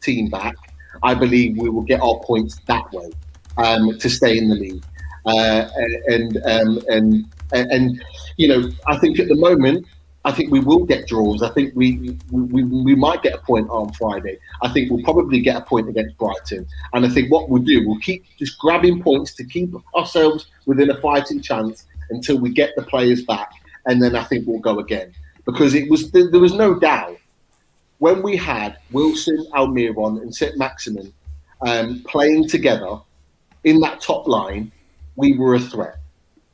team back, I believe we will get our points that way um, to stay in the league. Uh, and um, and and you know, I think at the moment, I think we will get draws. I think we, we we might get a point on Friday. I think we'll probably get a point against Brighton. And I think what we'll do, we'll keep just grabbing points to keep ourselves within a fighting chance until we get the players back and then I think we'll go again because it was there was no doubt when we had Wilson, Almiron, and St Maximin um, playing together in that top line, we were a threat.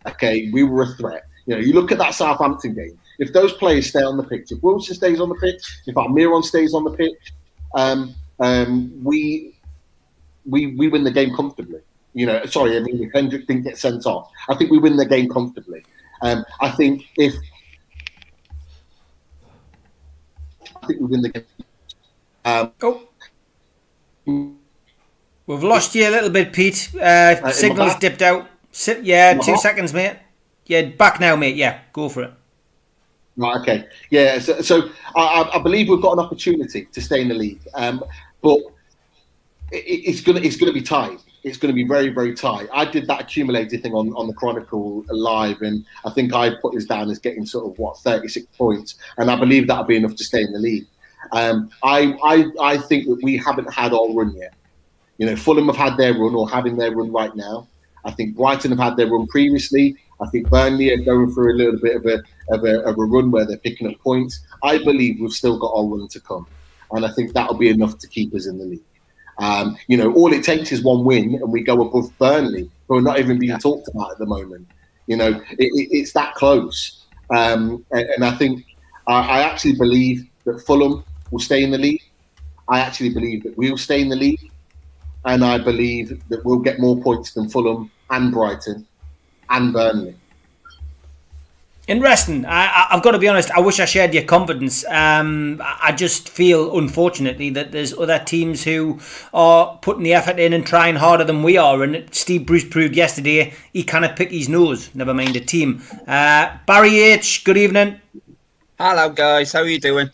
Okay, we were a threat. You know, you look at that Southampton game. If those players stay on the pitch, if Wilson stays on the pitch, if Almiron stays on the pitch, um, um, we we we win the game comfortably. You know, sorry, I mean, if Hendrick didn't get sent off, I think we win the game comfortably. Um, I think if I think we win the game. Um, oh. We've lost you a little bit, Pete. Uh, uh, signals dipped out. Si- yeah, two seconds, mate. Yeah, back now, mate. Yeah, go for it. Right. Okay. Yeah. So, so I, I, believe we've got an opportunity to stay in the league, um, but it, it's gonna it's gonna be tight it's going to be very, very tight. I did that accumulated thing on, on the Chronicle live, and I think I put this down as getting sort of what 36 points, and I believe that'll be enough to stay in the league. Um, I, I, I think that we haven't had our run yet. You know, Fulham have had their run or having their run right now. I think Brighton have had their run previously. I think Burnley are going through a little bit of a, of a, of a run where they're picking up points. I believe we've still got our run to come, and I think that'll be enough to keep us in the league. Um, you know, all it takes is one win, and we go above Burnley, who are not even being talked about at the moment. You know, it, it, it's that close. Um, and, and I think I, I actually believe that Fulham will stay in the league. I actually believe that we'll stay in the league, and I believe that we'll get more points than Fulham and Brighton and Burnley. Interesting. I, have got to be honest. I wish I shared your confidence. Um, I just feel, unfortunately, that there's other teams who are putting the effort in and trying harder than we are. And Steve Bruce proved yesterday he cannot pick his nose. Never mind a team. Uh, Barry H. Good evening. Hello, guys. How are you doing?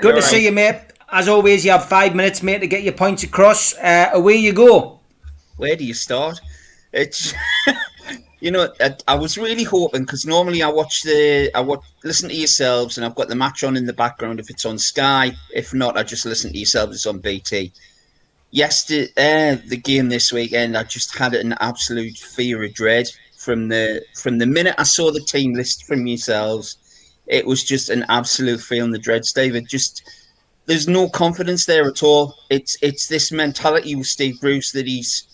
Good to right? see you, mate. As always, you have five minutes, mate, to get your points across. Uh, away you go. Where do you start? It's. you know, I, I was really hoping because normally I watch the, I watch, listen to yourselves, and I've got the match on in the background if it's on Sky. If not, I just listen to yourselves. It's on BT. Yesterday, uh, the game this weekend, I just had an absolute fear of dread from the from the minute I saw the team list from yourselves. It was just an absolute feeling the dreads, David. Just there's no confidence there at all. It's it's this mentality with Steve Bruce that he's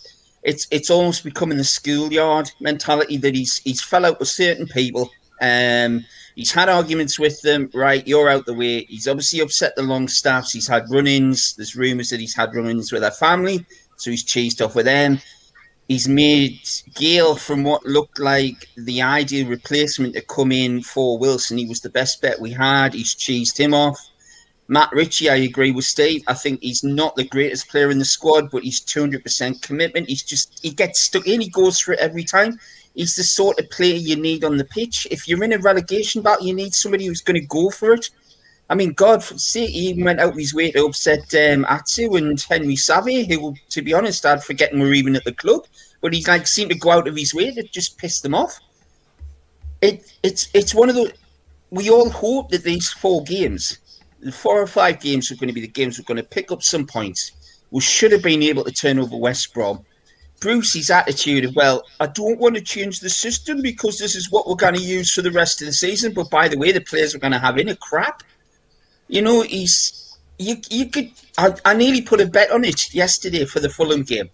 it's it's almost becoming the schoolyard mentality that he's he's fell out with certain people. Um, he's had arguments with them. Right, you're out the way. He's obviously upset the Longstaffs. He's had run-ins. There's rumours that he's had run-ins with their family, so he's cheesed off with them. He's made Gayle from what looked like the ideal replacement to come in for Wilson. He was the best bet we had. He's cheesed him off. Matt Ritchie, I agree with Steve. I think he's not the greatest player in the squad, but he's 200% commitment. He's just, he gets stuck in, he goes for it every time. He's the sort of player you need on the pitch. If you're in a relegation battle, you need somebody who's going to go for it. I mean, God, see, he went out of his way to upset um, Atsu and Henri Saivet, who, to be honest, I'd forgotten were even at the club. But he's like seemed to go out of his way to just piss them off. It, it's, it's one of the. We all hope that these four games four or five games are going to be the games we're going to pick up some points. We should have been able to turn over West Brom. Bruce's attitude of, well, I don't want to change the system because this is what we're going to use for the rest of the season. But by the way, the players are going to have in crap. You know, he's you you could. I, I nearly put a bet on it yesterday for the Fulham game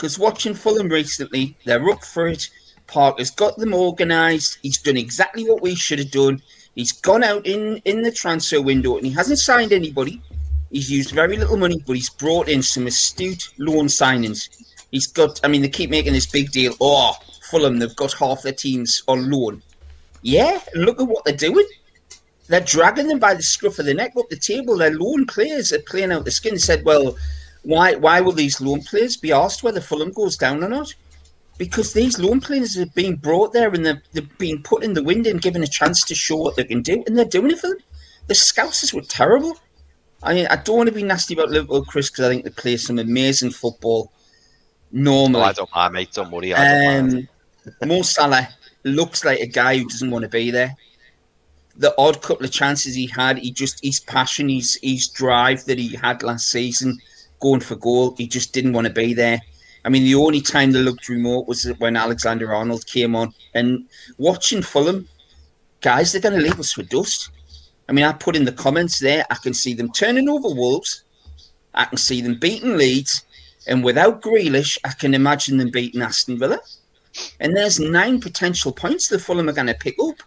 because watching Fulham recently, they're up for it. Parker's got them organised. He's done exactly what we should have done. He's gone out in, in the transfer window and he hasn't signed anybody. He's used very little money, but he's brought in some astute loan signings. He's got, I mean, they keep making this big deal. Oh, Fulham, they've got half their teams on loan. Yeah, look at what they're doing. They're dragging them by the scruff of the neck up the table. Their loan players are playing out the skin. Said, well, why why will these loan players be asked whether Fulham goes down or not? Because these loan players have been brought there and they're, they're being put in the wind and given a chance to show what they can do, and they're doing it for them. The Scousers were terrible. I mean, I don't want to be nasty about Liverpool, Chris, because I think they play some amazing football. Normally, oh, I don't mind, mate. Don't worry. I um, Mo Salah looks like a guy who doesn't want to be there. The odd couple of chances he had, he just his passion, his his drive that he had last season, going for goal, he just didn't want to be there. I mean, the only time they looked remote was when Alexander Arnold came on. And watching Fulham, guys, they're going to leave us for dust. I mean, I put in the comments there, I can see them turning over Wolves. I can see them beating Leeds. And without Grealish, I can imagine them beating Aston Villa. And there's nine potential points the Fulham are going to pick up.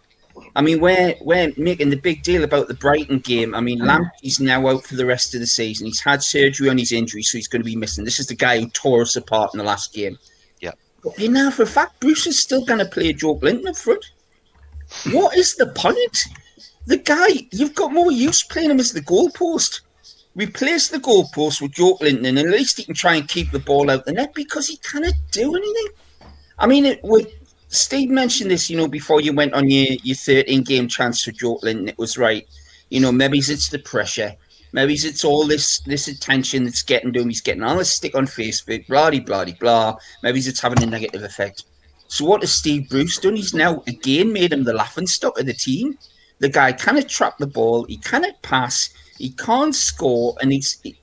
I mean, we're we're making the big deal about the Brighton game. I mean, mm. Lamp is now out for the rest of the season. He's had surgery on his injury, so he's going to be missing. This is the guy who tore us apart in the last game. Yeah. But you know, for a fact, Bruce is still going to play Joelinton up front. What is the point? The guy, you've got more use playing him as the goalpost. Replace the goalpost with Joelinton, and at least he can try and keep the ball out the net because he cannot do anything. I mean, it, with Steve mentioned this, you know, before you went on your, your 13 game transfer, Joelinton. It was right. You know, maybe it's the pressure. Maybe it's all this this attention that's getting to him. He's getting all this stick on Facebook, blah, blah, blah. Maybe it's having a negative effect. So what has Steve Bruce done? He's now again made him the laughing stock of the team. The guy cannot trap the ball. He cannot pass. He can't score. And he's. He,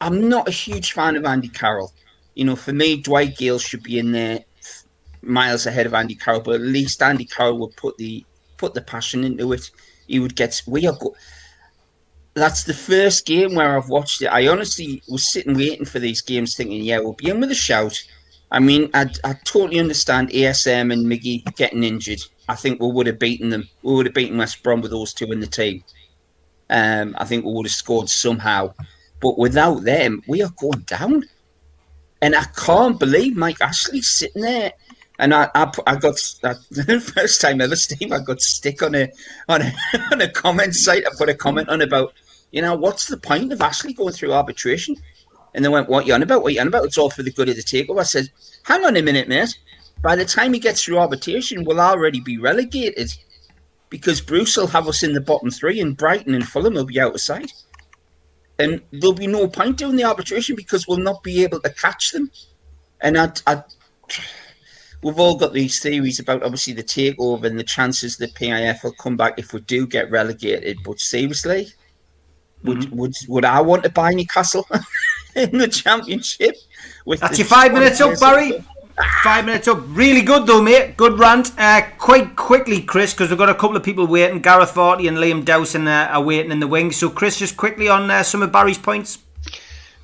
I'm not a huge fan of Andy Carroll. You know, for me, Dwight Gayle should be in there miles ahead of Andy Carroll, but at least Andy Carroll would put the put the passion into it. He would get we are that's the first game where I've watched it. I honestly was sitting waiting for these games, thinking, yeah, we'll be in with a shout. I mean, I I totally understand ASM and Miggy getting injured. I think we would have beaten them. We would have beaten West Brom with those two in the team. Um, I think we would have scored somehow. But without them, we are going down. And I can't believe Mike Ashley sitting there. And I, I, I got the first time ever, Steve. I got stick on a on a on a comment site. I put a comment on about, you know, what's the point of Ashley going through arbitration? And they went, "What you on about? What you on about? It's all for the good of the takeover." I said, "Hang on a minute, mate. By the time he gets through arbitration, we'll already be relegated because Bruce will have us in the bottom three, and Brighton and Fulham will be out of sight." and there'll be no point doing the arbitration because we'll not be able to catch them. And I, I, we've all got these theories about obviously the takeover and the chances the PIF will come back if we do get relegated. But seriously, would Mm-hmm. would would I want to buy Newcastle in the championship? With That's your five minutes up, Barry. Five minutes up. Really good though, mate. Good rant. Uh, quite quickly, Chris, because we've got a couple of people waiting. Gareth Varty and Liam Dowson uh, are waiting in the wings. So, Chris, just quickly on uh, some of Barry's points.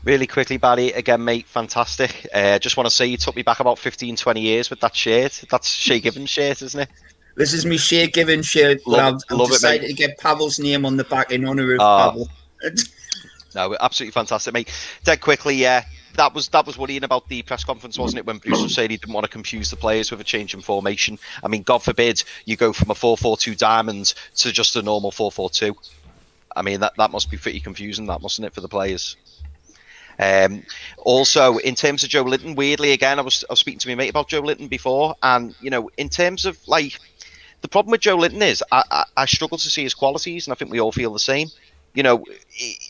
Really quickly, Barry, again, mate, fantastic. Uh, just want to say you took me back about 15, 20 years with that shirt. That's Shay Given's shirt, isn't it? This is me Shay Given shirt. Love I've, it, I've love it, decided mate. to get Pavel's name on the back in honour of Ah. Pavel. No, absolutely fantastic, mate. Dead quickly, yeah. That was that was worrying about the press conference, wasn't it? When Bruce was saying he didn't want to confuse the players with a change in formation. I mean, God forbid you go from a four-four-two diamond to just a normal four-four-two. I mean, that that must be pretty confusing, that mustn't it, for the players? Um, also, in terms of Joelinton, weirdly again, I was I was speaking to my mate about Joelinton before, and you know, in terms of like the problem with Joelinton is I, I, I struggle to see his qualities, and I think we all feel the same. You know,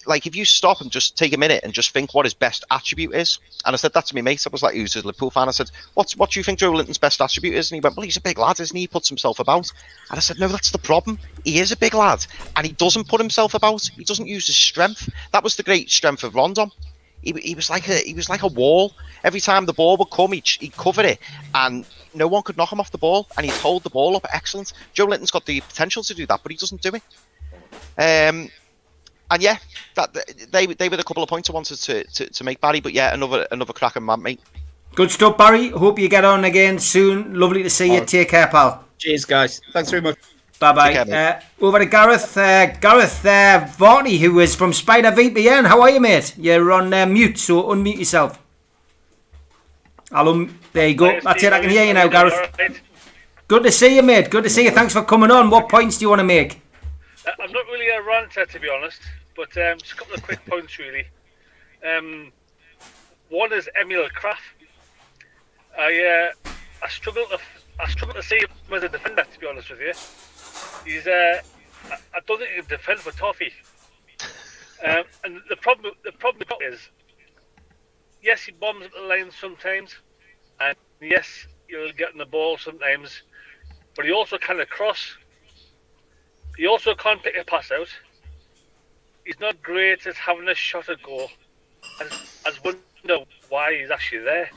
like if you stop and just take a minute and just think what his best attribute is, and I said that to my mate, I was like, who's a Liverpool fan? I said, what's what do you think Joelinton's best attribute is? And he went, well, he's a big lad, isn't he? He puts himself about. And I said, no, that's the problem. He is a big lad, and he doesn't put himself about. He doesn't use his strength. That was the great strength of Rondon. He, he was like a he was like a wall. Every time the ball would come, he'd, he'd cover it, and no one could knock him off the ball, and he'd hold the ball up. Excellent. Joelinton's got the potential to do that, but he doesn't do it. Um, and yeah, that they they were the couple of points I wanted to, to, to make, Barry. But yeah, another another cracking man, mate. Good stuff, Barry. Hope you get on again soon. Lovely to see you. Take care, pal. Cheers, guys. Thanks very much. Bye bye. Uh, over to Gareth. Uh, Gareth uh, Varty, who is from Spider VPN. How are you, mate? You're on uh, mute, so unmute yourself. I'll un- there you go. That's it. I can hear you now, Gareth. Good to see you, mate. Good to see you. Thanks for coming on. What points do you want to make? Uh, I'm not really a ranter to be honest, but um, just a couple of quick points really. Um, one is Emil Krafth. I uh, I struggle to I struggle to see him as a defender to be honest with you. He's uh, I, don't think he can defend for Toffee. Um, and the problem the problem is, yes, he bombs at the line sometimes, and yes, he'll get in the ball sometimes, but he also kind of cross. He also can't pick a pass out. He's not great at having a shot at goal. I I wonder why he's actually there.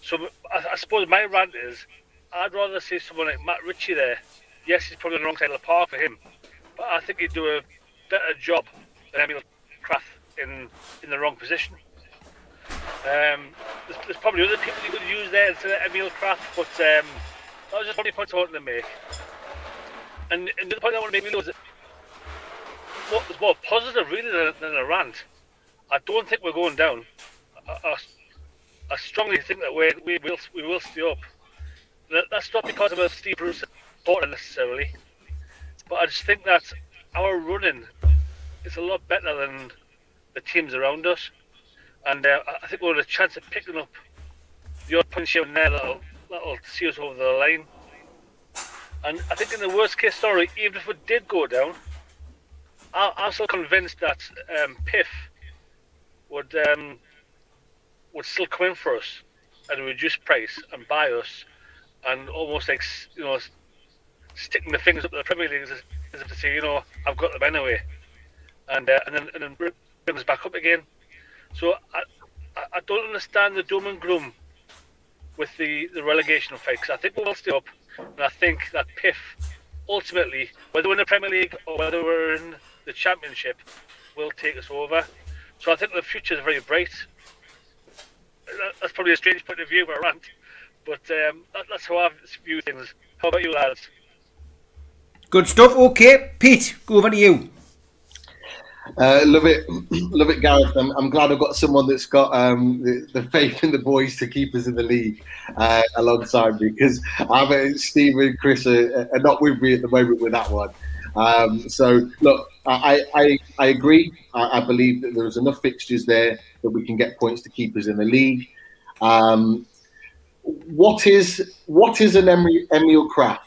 So I, I suppose my rant is, I'd rather see someone like Matt Ritchie there. Yes, he's probably on the wrong side of the park for him, but I think he'd do a better job than Emil Krafth in in the wrong position. Um, there's, there's probably other people you could use there instead of Emil Krafth, but um, that was just one point I wanted to make. And, and the point I want to make was what was more positive really than, than a rant. I don't think we're going down. I, I, I strongly think that we we will we will stay up. That, that's not because of Steve Bruce supporter necessarily, but I just think that our running is a lot better than the teams around us, and uh, I- think we'll have a chance of picking up the odd punch here and there that'll, that'll see us over the line. And I think in the worst case story, even if we did go down, I, I'm still convinced that um, PIF would um, would still come in for us at a reduced price and buy us, and almost like you know sticking the fingers up to the Premier League as, as if to say, you know, I've got them anyway, and uh, and then and then br- bring us back up again. So I, I don't understand the doom and gloom with the, the relegation fight 'cause I think we will stay up, and I think that PIF ultimately, whether we're in the Premier League or whether we're in the Championship, will take us over. So I think the future is very bright. That's probably a strange point of view, but rant. But um, that, that's how I view things. How about you, lads? Good stuff. Okay, Pete, go over to you. Uh, love it, love it, Gareth. I'm, I'm, glad I've got someone that's got um, the, the, faith in the boys to keep us in the league uh, alongside me because I Steve and Chris are, are, not with me at the moment with that one. Um, so look, I, I, I agree. I, I, believe that there's enough fixtures there that we can get points to keep us in the league. Um, what is what is an Emil Krafth?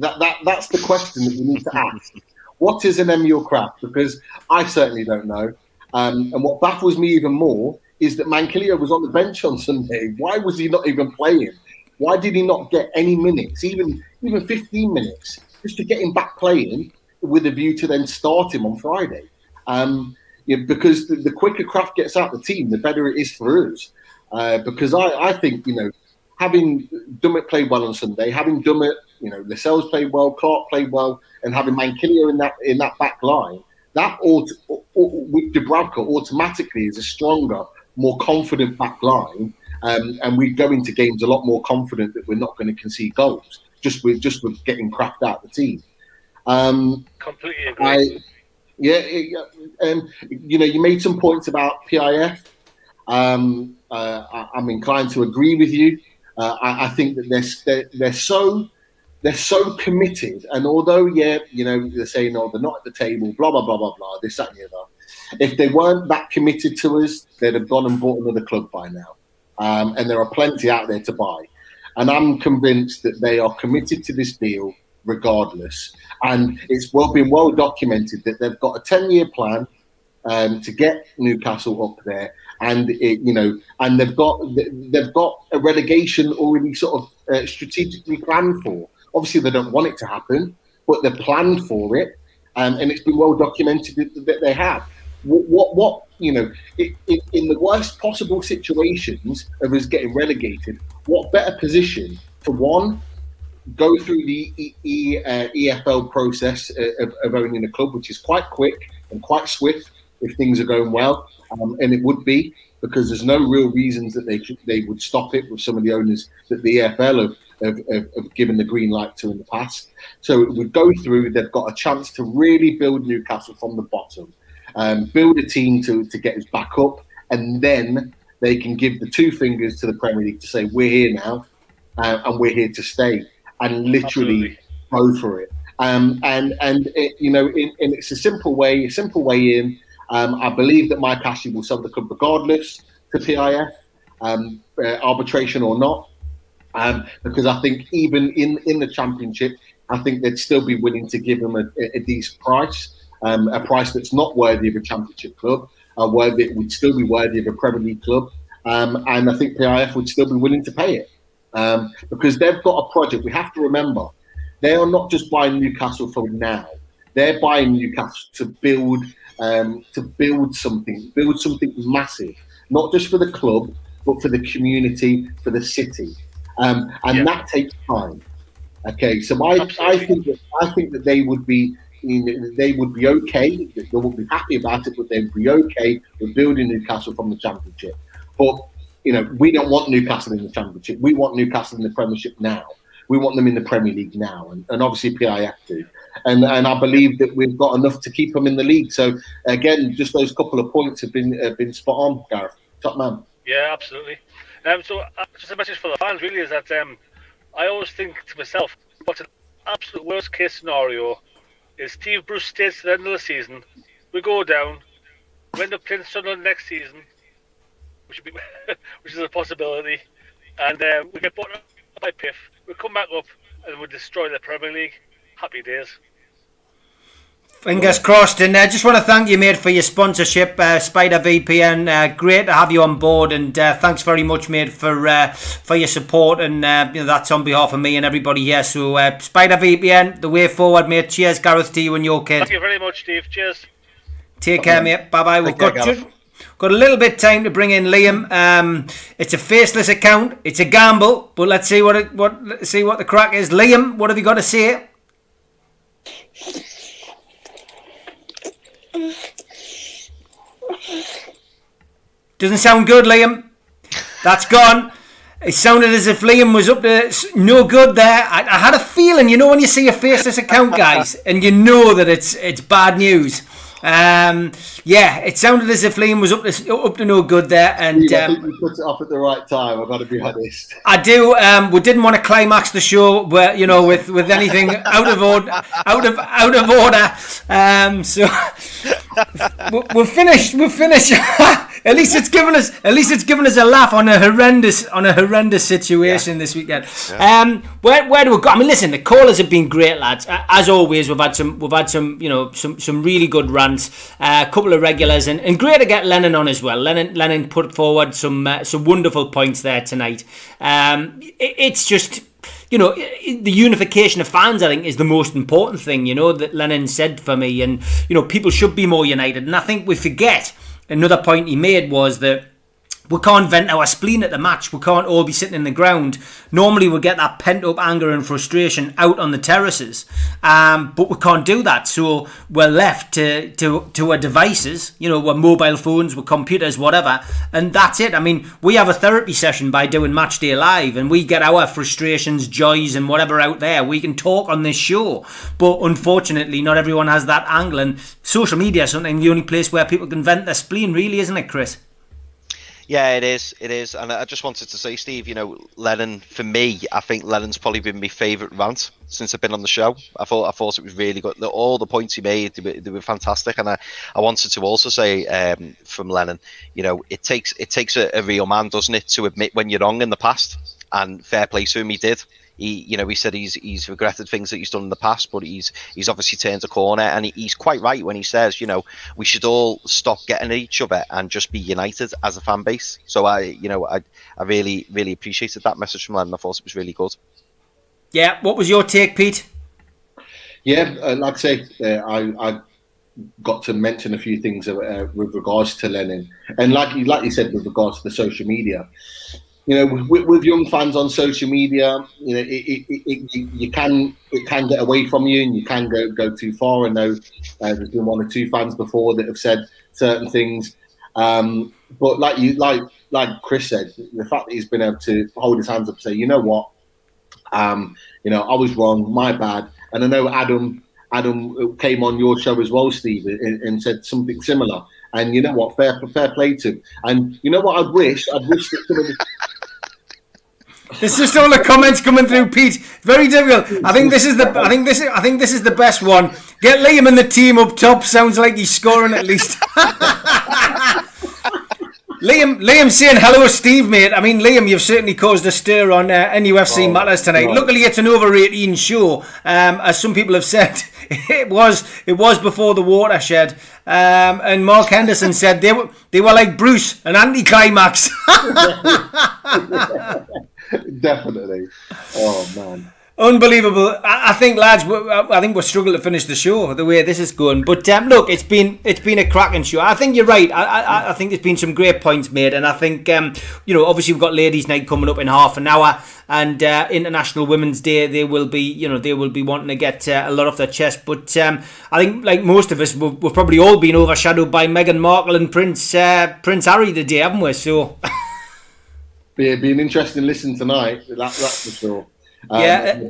That, that that's the question that we need to ask. What is an Emil Krafth? Because I certainly don't know. Um, and what baffles me even more is that Manquillo was on the bench on Sunday. Why was he not even playing? Why did he not get any minutes, even even 15 minutes, just to get him back playing with a view to then start him on Friday? Um, because the, the, quicker Krafth gets out the team, the better it is for us. Uh, because I, I think, you know, having Dummett played well on Sunday, having Dummett, you know, Lascelles played well, Clark played well, and having Manquillo in that in that back line, that ought, with Dubravka automatically is a stronger, more confident back line, um, and we go into games a lot more confident that we're not going to concede goals just with just with getting Krafth out the team. Um, Completely agree. I, yeah, um, you know, you made some points about PIF. Um, uh, I, am inclined to agree with you. Uh, I, I, think that they're, they're, they're so they're so committed, and although yeah, you know they're saying oh they're not at the table, blah blah blah blah blah, this that and the other. If they weren't that committed to us, they'd have gone and bought another club by now. Um, and there are plenty out there to buy. And I'm convinced that they are committed to this deal regardless. And it's well been well documented that they've got a 10 year plan um, to get Newcastle up there and it, you know, and they've got they've got a relegation already sort of uh, strategically planned for. Obviously, they don't want it to happen, but they're planned for it, um, and it's been well documented that they have. What, what, what you know, it, it, in the worst possible situations of us getting relegated, what better position to one go through the e, e, uh, EFL process uh, of, of owning a club, which is quite quick and quite swift if things are going well, um, and it would be because there's no real reasons that they they would stop it with some of the owners that the EFL have, have, have, have given the green light to in the past. So it would go through. They've got a chance to really build Newcastle from the bottom, um, build a team to to get us back up, and then they can give the two fingers to the Premier League to say we're here now, uh, and we're here to stay, and literally Absolutely. go for it. Um, and and it, you know, in, in, it's a simple way, a simple way in. Um, I believe that Mike Ashley will sell the club regardless to PIF, um, uh, arbitration or not, um, because I think even in, in the championship, I think they'd still be willing to give him a, a decent price, um, a price that's not worthy of a championship club, uh, worthy would still be worthy of a Premier League club, um, and I think PIF would still be willing to pay it um, because they've got a project. We have to remember they are not just buying Newcastle for now; they're buying Newcastle to build um, to build something, build something massive, not just for the club, but for the community, for the city, um, and yeah. that takes time. Okay, so I, I think that I think that they would be they would be okay. They would be happy about it, but they'd be okay with building Newcastle from the Championship. But you know, we don't want Newcastle in the Championship. We want Newcastle in the Premiership now. We want them in the Premier League now, and, and obviously PIF do and and I believe that we've got enough to keep them in the league. So again, just those couple of points have been have been spot on, Gareth. Top man. Yeah, absolutely. Um, so uh, just a message for the fans really is that um, I always think to myself, what's an absolute worst case scenario is Steve Bruce stays to the end of the season, we go down, we end up playing Sunderland next season, which be which is a possibility, and uh, we get bought by PIF, we come back up and we destroy the Premier League. Happy days. Fingers crossed, and I uh, just want to thank you, mate, for your sponsorship, uh, Spider VPN. Uh, great to have you on board, and uh, thanks very much, mate, for uh, for your support. And uh, you know that's on behalf of me and everybody here. So, Spider VPN, the way forward, mate. Cheers, Gareth, to you and your kid. Thank you very much, Steve. Cheers. Take care, mate. Bye bye. We've got care, got a little bit time to bring in Liam. Um, it's a faceless account. It's a gamble, but let's see what it, what let's see what the crack is. Liam, what have you got to say? Doesn't sound good, Liam. That's gone. It sounded as if Liam was up to no good there. I, I had a feeling, you know, when you see a faceless account, guys, and you know that it's it's bad news. Um, yeah, it sounded as if Liam was up to up to no good there, and I um, think we put it off at the right time. I've got to be honest. I do. Um, we didn't want to climax the show, where you know, with, with anything out of order, out of out of order. Um, so we- we're finished. We're finished. at least it's given us. At least it's given us a laugh on a horrendous on a horrendous situation this weekend. Um, where where do we go? I mean, listen, the callers have been great, lads. As always, we've had some we've had some you know some some really good Uh, a couple of regulars, and, and great to get Lennon on as well. Lennon Lennon put forward some uh, some wonderful points there tonight. Um, it, it's just you know, the unification of fans, I think, is the most important thing, you know, that Lennon said for me. And, you know, people should be more united. And I think we forget another point he made was that we can't vent our spleen at the match. We can't all be sitting in the ground. Normally, we get that pent up anger and frustration out on the terraces, um, but we can't do that. So we're left to, to to our devices. You know, we're mobile phones, we're computers, whatever, and that's it. I mean, we have a therapy session by doing Match Day Live, and we get our frustrations, joys, and whatever out there. We can talk on this show, but unfortunately, not everyone has that angle. And social media is something the only place where people can vent their spleen, really, isn't it, Chris? Yeah, it is. It is. And I just wanted to say, Steve, you know, Lennon, for me, I think Lennon's probably been my favourite rant since I've been on the show. I thought I thought it was really good. All the points he made, they were, they were fantastic. And I, I wanted to also say um, from Lennon, you know, it takes it takes a, a real man, doesn't it, to admit when you're wrong in the past. And fair play to him, he did. He, you know, he said he's he's regretted things that he's done in the past, but he's he's obviously turned a corner, and he, he's quite right when he says, you know, we should all stop getting at each other and just be united as a fan base. So I, you know, I I really really appreciated that message from Lennon. I thought it was really good. Yeah. What was your take, Pete? Yeah, uh, like I say, uh, I, I got to mention a few things uh, with regards to Lennon, and like you like you said with regards to the social media. You know, with, with young fans on social media, you know, it, it, it, you- can it can get away from you, and you can go go too far. I know uh, there's been one or two fans before that have said certain things, um, but like you like like Chris said, the fact that he's been able to hold his hands up and say, you know what, um, you know, I was wrong, my bad. And I know Adam Adam came on your show as well, Steve, and, and said something similar. And you know what, fair fair play to him. And you know what, I'd wish, I'd wish that some of the, It's just all the comments coming through, Pete. Very difficult. I think this is the. I think this. Is, I think this is the best one. Get Liam and the team up top. Sounds like he's scoring at least. Liam, Liam saying hello, Steve, mate. I mean, Liam, you've certainly caused a stir on uh, NUFC Oh, matters tonight. Luckily, it's an over 18 show, um, as some people have said. It was. It was before the watershed. Um, and Mark Henderson said they were. They were like Bruce, an anticlimax. definitely. Oh man. Unbelievable! I, think, lads, I think we're struggling to finish the show the way this is going. But um, look, it's been it's been a cracking show. I think you're right. I, I, I think there's been some great points made, and I think um, you know, obviously we've got Ladies' Night coming up in half an hour, and uh, International Women's Day. They will be, you know, they will be wanting to get uh, a lot off their chest. But um, I think, like most of us, we've, we've probably all been overshadowed by Meghan Markle and Prince uh, Prince Harry today, haven't we? So. Be, be an interesting listen tonight. That, that's for sure. Um, Yeah.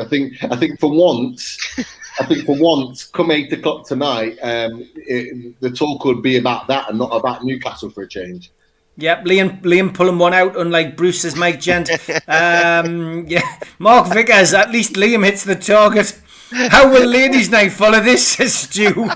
I think I think for once, I think for once, come eight o'clock tonight, um, it, the talk would be about that and not about Newcastle for a change. Yep, Liam Liam pulling one out, unlike Bruce's Mike Gent. Um, yeah, Mark Vickers. At least Liam hits the target. How will ladies' night follow this, says Stu?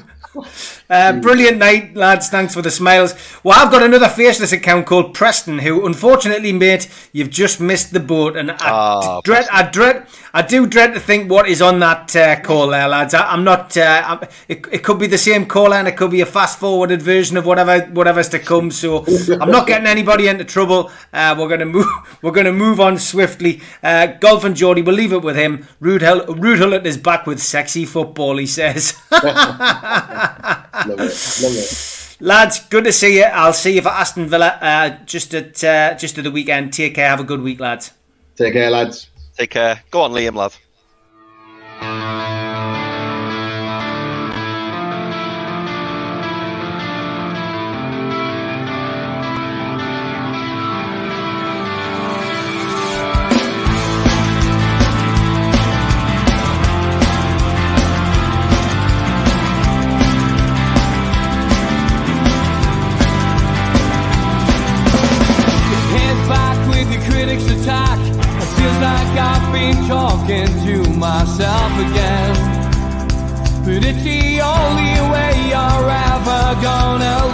Uh, brilliant night, lads. Thanks for the smiles. Well, I've got another faceless account called Preston, who, unfortunately, mate, you've just missed the boat, and I Ah, dread, I dread, I do dread to think what is on that uh, call there, lads. I, I'm not. Uh, I'm, it, it could be the same call, and it could be a fast-forwarded version of whatever whatever's to come. So I'm not getting anybody into trouble. Uh, we're gonna move. We're gonna move on swiftly. Uh, Golf and Geordie, we'll leave it with him. Rude, Hullet is back with sexy football. He says. Love it, love it. Lads, good to see you. I'll see you for Aston Villa uh, just at uh, just at the weekend. Take care. Have a good week, lads. Take care, lads. Take care. Go on, Liam, lad. It's the only way you're ever gonna